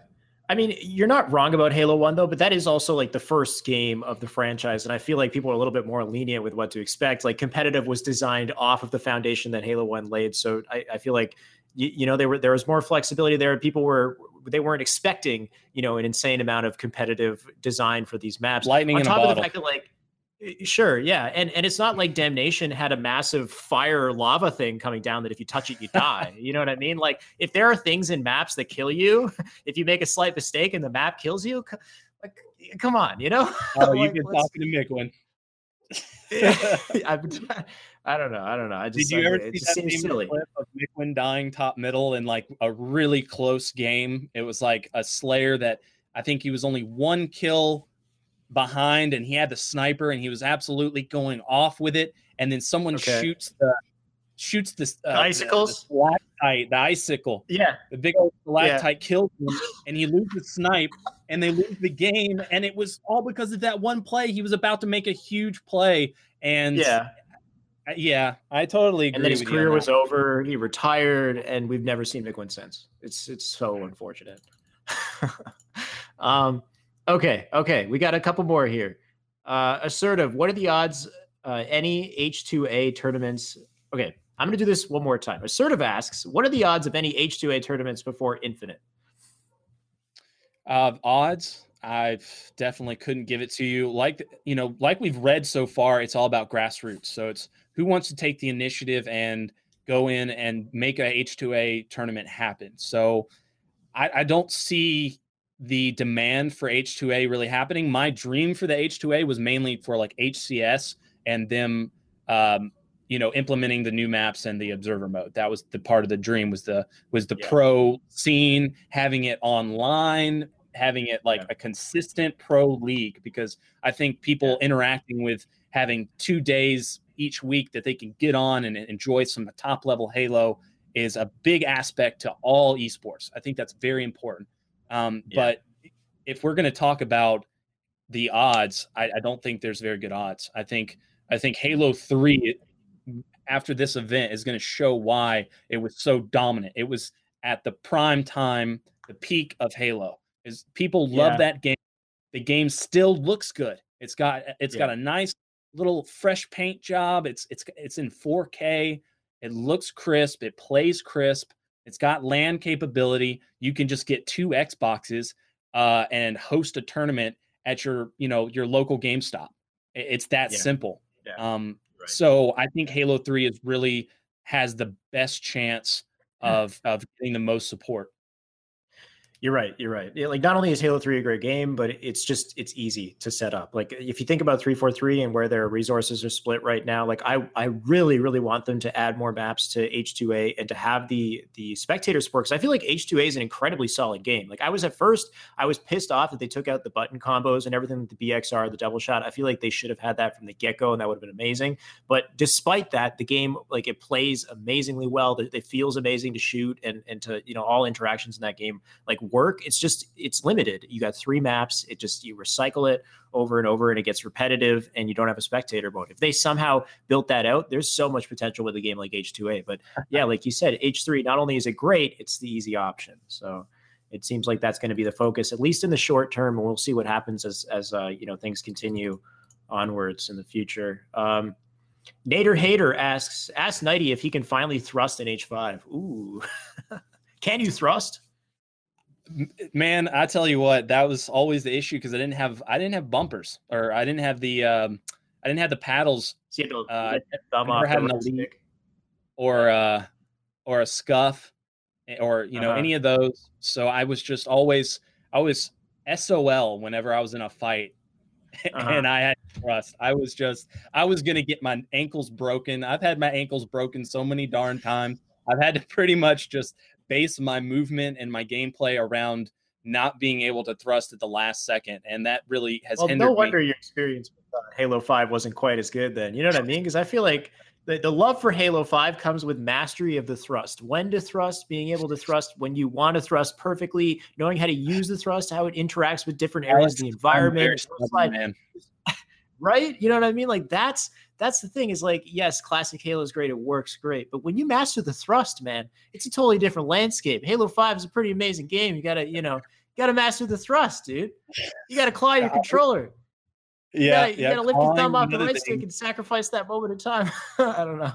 I mean, you're not wrong about Halo 1, though, but that is also like the first game of the franchise. And I feel like people are a little bit more lenient with what to expect. Like, competitive was designed off of the foundation that Halo 1 laid. So I, I feel like, you, you know, there, were, there was more flexibility there. People were, they weren't expecting, you know, an insane amount of competitive design for these maps. Lightning On top of the fact that, like, Sure, yeah, and and it's not like Damnation had a massive fire lava thing coming down that if you touch it you die. you know what I mean? Like if there are things in maps that kill you, if you make a slight mistake and the map kills you, like come on, you know? Oh, like, you've been talking to Mikwen. I don't know. I don't know. I just did you ever see that seems silly. clip of Mikwen dying top middle in like a really close game? It was like a Slayer that I think he was only one kill behind and he had the sniper and he was absolutely going off with it. And then someone okay. shoots the shoots this uh, icicles? the, the, stalactite, the icicle. Yeah. The big old stalactite yeah. kills him and he loses snipe and they lose the game. And it was all because of that one play. He was about to make a huge play and yeah. Yeah i totally agree and then his career was over he retired and we've never seen Mikwen since. It's it's so unfortunate. Um Okay, okay, we got a couple more here. Uh, assertive. What are the odds? Uh, any H2A tournaments? Okay, I'm going to do this one more time. Assertive asks, what are the odds of any H2A tournaments before Infinite? Uh, odds. I definitely couldn't give it to you. Like you know, like we've read so far, it's all about grassroots. So it's who wants to take the initiative and go in and make a H2A tournament happen. So I, I don't see the demand for H2A really happening. My dream for the H2A was mainly for like HCS and them um, you know implementing the new maps and the observer mode that was the part of the dream was the was the yeah. pro scene having it online having it like yeah. a consistent pro league because i think people yeah. interacting with having two days each week that they can get on and enjoy some top level halo is a big aspect to all esports i think that's very important um, yeah. But if we're going to talk about the odds, I, I, don't think there's very good odds. I think I think Halo Three after this event is going to show why it was so dominant. It was at the prime time, the peak of Halo. Is people love Yeah. that game. The game still looks good. It's got it's Yeah. got a nice little fresh paint job. It's it's it's in 4K. It looks crisp. It plays crisp. It's got LAN capability. You can just get two Xboxes uh, and host a tournament at your you know your local GameStop. It's that Yeah. simple. Yeah. Um, Right. so I think Halo Three is really has the best chance of of getting the most support. You're right. You're right. Like not only is Halo 3 a great game, but it's just it's easy to set up. Like if you think about 343 and where their resources are split right now, like I I really really want them to add more maps to H2A and to have the the spectator support cuz I feel like H2A is an incredibly solid game. Like I was at first I was pissed off that they took out the button combos and everything the BXR, the double shot. I feel like they should have had that from the get-go and that would have been amazing. But despite that, the game like it plays amazingly well. It feels amazing to shoot and and to, you know, all interactions in that game like work it's just it's limited you got three maps it just you recycle it over and over and it gets repetitive and you don't have a spectator mode if they somehow built that out there's so much potential with a game like h2a but yeah like you said h3 not only is it great it's the easy option so it seems like that's going to be the focus at least in the short term and we'll see what happens as as uh, you know things continue onwards in the future um Nader Hater asks, ask Nighty if he can finally thrust in H5. Ooh. can you thrust? Man, I tell you what, that was always the issue because I didn't have I didn't have bumpers or I didn't have the um, I didn't have the paddles So you had to Uh, thumb off had an elite. or uh or a SCUF eh, or you know Uh-huh. any of those. So I was just always I was SOL whenever I was in a fight Uh-huh. and I had trust. I was just I was gonna get my ankles broken. I've had my ankles broken so many darn times. I've had to pretty much just base my movement and my gameplay around not being able to thrust at the last second, and that really has Well, hindered no me. wonder your experience with uh, Halo 5 wasn't quite as good then. You know what I mean? Because I feel like the, the love for Halo 5 comes with mastery of the thrust. When to thrust, being able to thrust when you want to thrust perfectly, knowing how to use the thrust, how it interacts with different areas of the Alex, I'm very environment. right? You know what I mean? Like that's that's the thing is like yes, classic Halo is great, it works great, but when you master the thrust, man, it's a totally different landscape. Halo Five is a pretty amazing game. You gotta you know you gotta master the thrust, dude. You gotta claw your controller. Yeah, you yeah, gotta lift your thumb off the right thing. stick and sacrifice that moment in time. I don't know.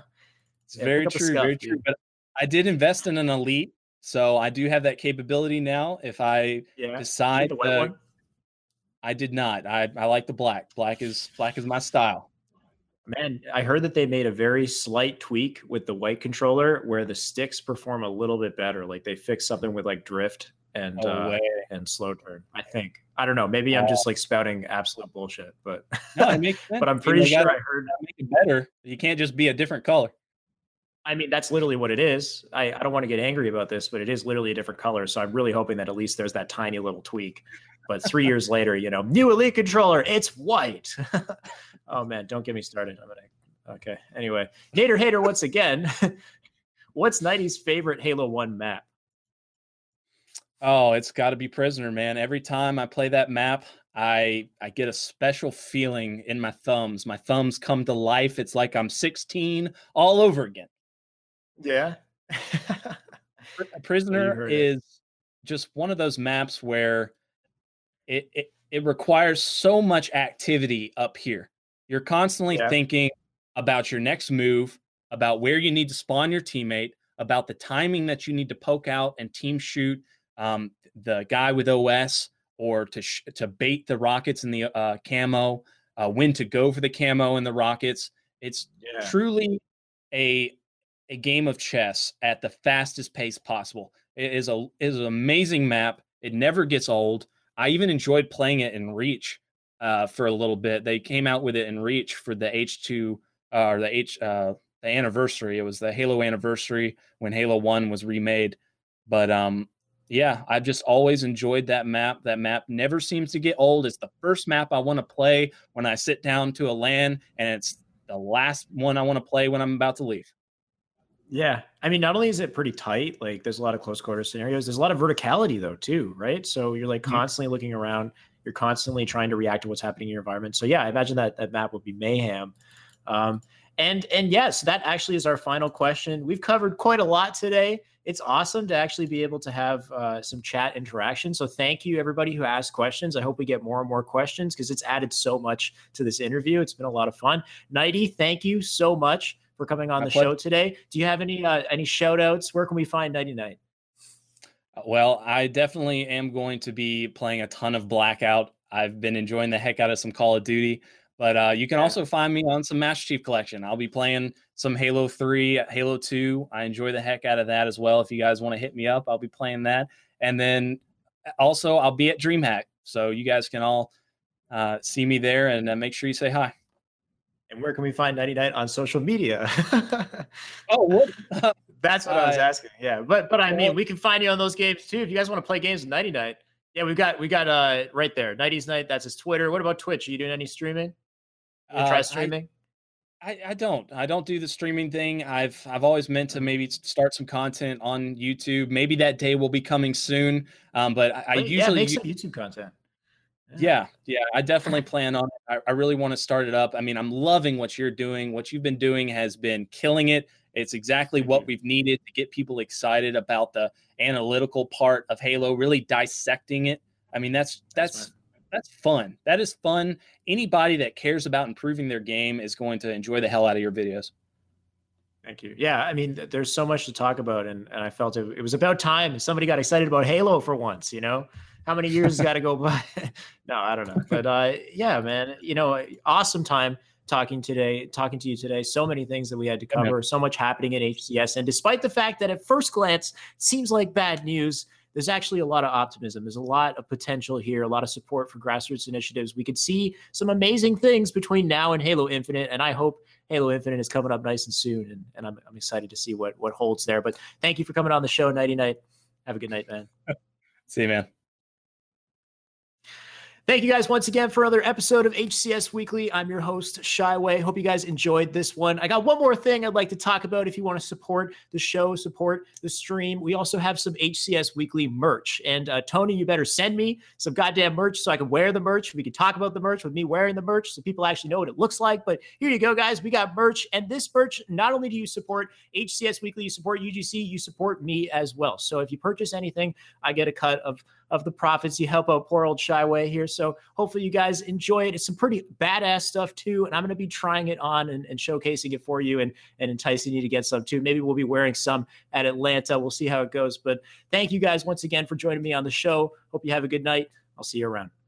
It's Yeah, very pick up a true, SCUF, very dude. true. But I did invest in an elite, so I do have that capability now. If I Yeah, decide, the white to- one. I did not. I I like the black. Black is black is my style. Man, I heard that they made a very slight tweak with the white controller where the sticks perform a little bit better. Like they fixed something with like drift and No uh, and slow turn. I think. I don't know. Maybe I'm just like spouting absolute bullshit, but No, it makes sense. but I'm pretty sure gotta- I heard. make it better. You can't just be a different color. I mean, that's literally what it is. I, I don't want to get angry about this, but it is literally a different color. So I'm really hoping that at least there's that tiny little tweak. But three years later, you know, new elite controller, it's white. oh man, don't get me started. I'm gonna okay. Anyway, Nader Hater once again. What's Nighty's favorite Halo 1 map? Oh, it's got to be prisoner, man. Every time I play that map, I I get a special feeling in my thumbs. My thumbs come to life. It's like I'm 16 all over again. Yeah. Pri- Prisoner is it. is just one of those maps where it, it it requires so much activity up here. You're constantly Yeah. thinking about your next move, about where you need to spawn your teammate, about the timing that you need to poke out and team shoot um, the guy with OS, or to sh- to bait the rockets in the uh, camo, uh, when to go for the camo and the rockets. It's yeah. truly a a game of chess at the fastest pace possible. It is a it is an amazing map. It never gets old. I even enjoyed playing it in Reach uh, for a little bit. They came out with it in Reach for the H2 uh, or the H uh, the anniversary. It was the Halo anniversary when Halo One was remade. But um, yeah, I've just always enjoyed that map. That map never seems to get old. It's the first map I want to play when I sit down to a LAN, and it's the last one I want to play when I'm about to leave. Yeah. I mean, not only is it pretty tight, like there's a lot of close quarter scenarios, there's a lot of verticality though, too, right? So you're like Mhm. constantly looking around, you're constantly trying to react to what's happening in your environment. So yeah, I imagine that that map would be mayhem. Um, and and yes, that actually is our final question. We've covered quite a lot today. It's awesome to actually be able to have uh, some chat interaction. So thank you everybody who asked questions. I hope we get more and more questions because it's added so much to this interview. It's been a lot of fun. Nighty, thank you so much for coming on My the pleasure. show today. Do you have any uh, any shout outs? Where can we find Nighty Night? Well, I definitely am going to be playing a ton of Blackout. I've been enjoying the heck out of some Call of Duty. But uh, you can yeah. also find me on some Master Chief Collection. I'll be playing some Halo 3, Halo 2. I enjoy the heck out of that as well. If you guys want to hit me up, I'll be playing that. And then uh, also, I'll be at DreamHack. So you guys can all uh, see me there and uh, make sure you say hi. And where can we find Nighty Night on social media? oh, what? That's what I was asking. Yeah, but but I mean, we can find you on those games too. If you guys want to play games with Nighty Night, yeah, we've got we got uh right there, Nighty's Night. That's his Twitter. What about Twitch? Are you doing any streaming? You try uh, streaming? I, I, don't. I don't do the streaming thing. I've I've always meant to maybe start some content on YouTube. Maybe that day will be coming soon. Um, but I, I usually make some YouTube content. Yeah. yeah, I definitely plan on it. I, I really want to start it up. I mean, I'm loving what you're doing. What you've been doing has been killing it. It's exactly what we've needed to get people excited about the analytical part of Halo, really dissecting it. I mean, that's that's that's fun. That is fun. Anybody that cares about improving their game is going to enjoy the hell out of your videos. Thank you. Yeah, I mean, there's so much to talk about, and, and I felt it, it was about time somebody got excited about Halo for once. You know, how many years has got to go by? no, I don't know, but uh, yeah, man, you know, awesome time talking today, talking to you today. So many things that we had to cover, so much happening in HCS, and despite the fact that at first glance seems like bad news, there's actually a lot of optimism. There's a lot of potential here, a lot of support for grassroots initiatives. We could see some amazing things between now and Halo Infinite, and I hope Halo Infinite is coming up nice and soon, and, and I'm, I'm excited to see what what holds there. But thank you for coming on the show, Nighty Night. Have a good night, man. see you, man. Thank you guys once again for another episode of HCS Weekly. I'm your host, Shyway. Hope you guys enjoyed this one. I got one more thing I'd like to talk about if you want to support the show, support the stream. We also have some HCS Weekly merch. And uh, Tony, you better send me some goddamn merch so I can wear the merch. We can talk about the merch with me wearing the merch so people actually know what it looks like. But here you go, guys. We got merch. And this merch, not only do you support HCS Weekly, you support UGC, you support me as well. So if you purchase anything, I get a cut of of the profits. You help out poor old Shyway here. So hopefully you guys enjoy it. It's some pretty badass stuff too. And I'm going to be trying it on and, and, showcasing it for you and, and enticing you to get some too. Maybe we'll be wearing some at Atlanta. We'll see how it goes. But thank you guys once again for joining me on the show. Hope you have a good night. I'll see you around.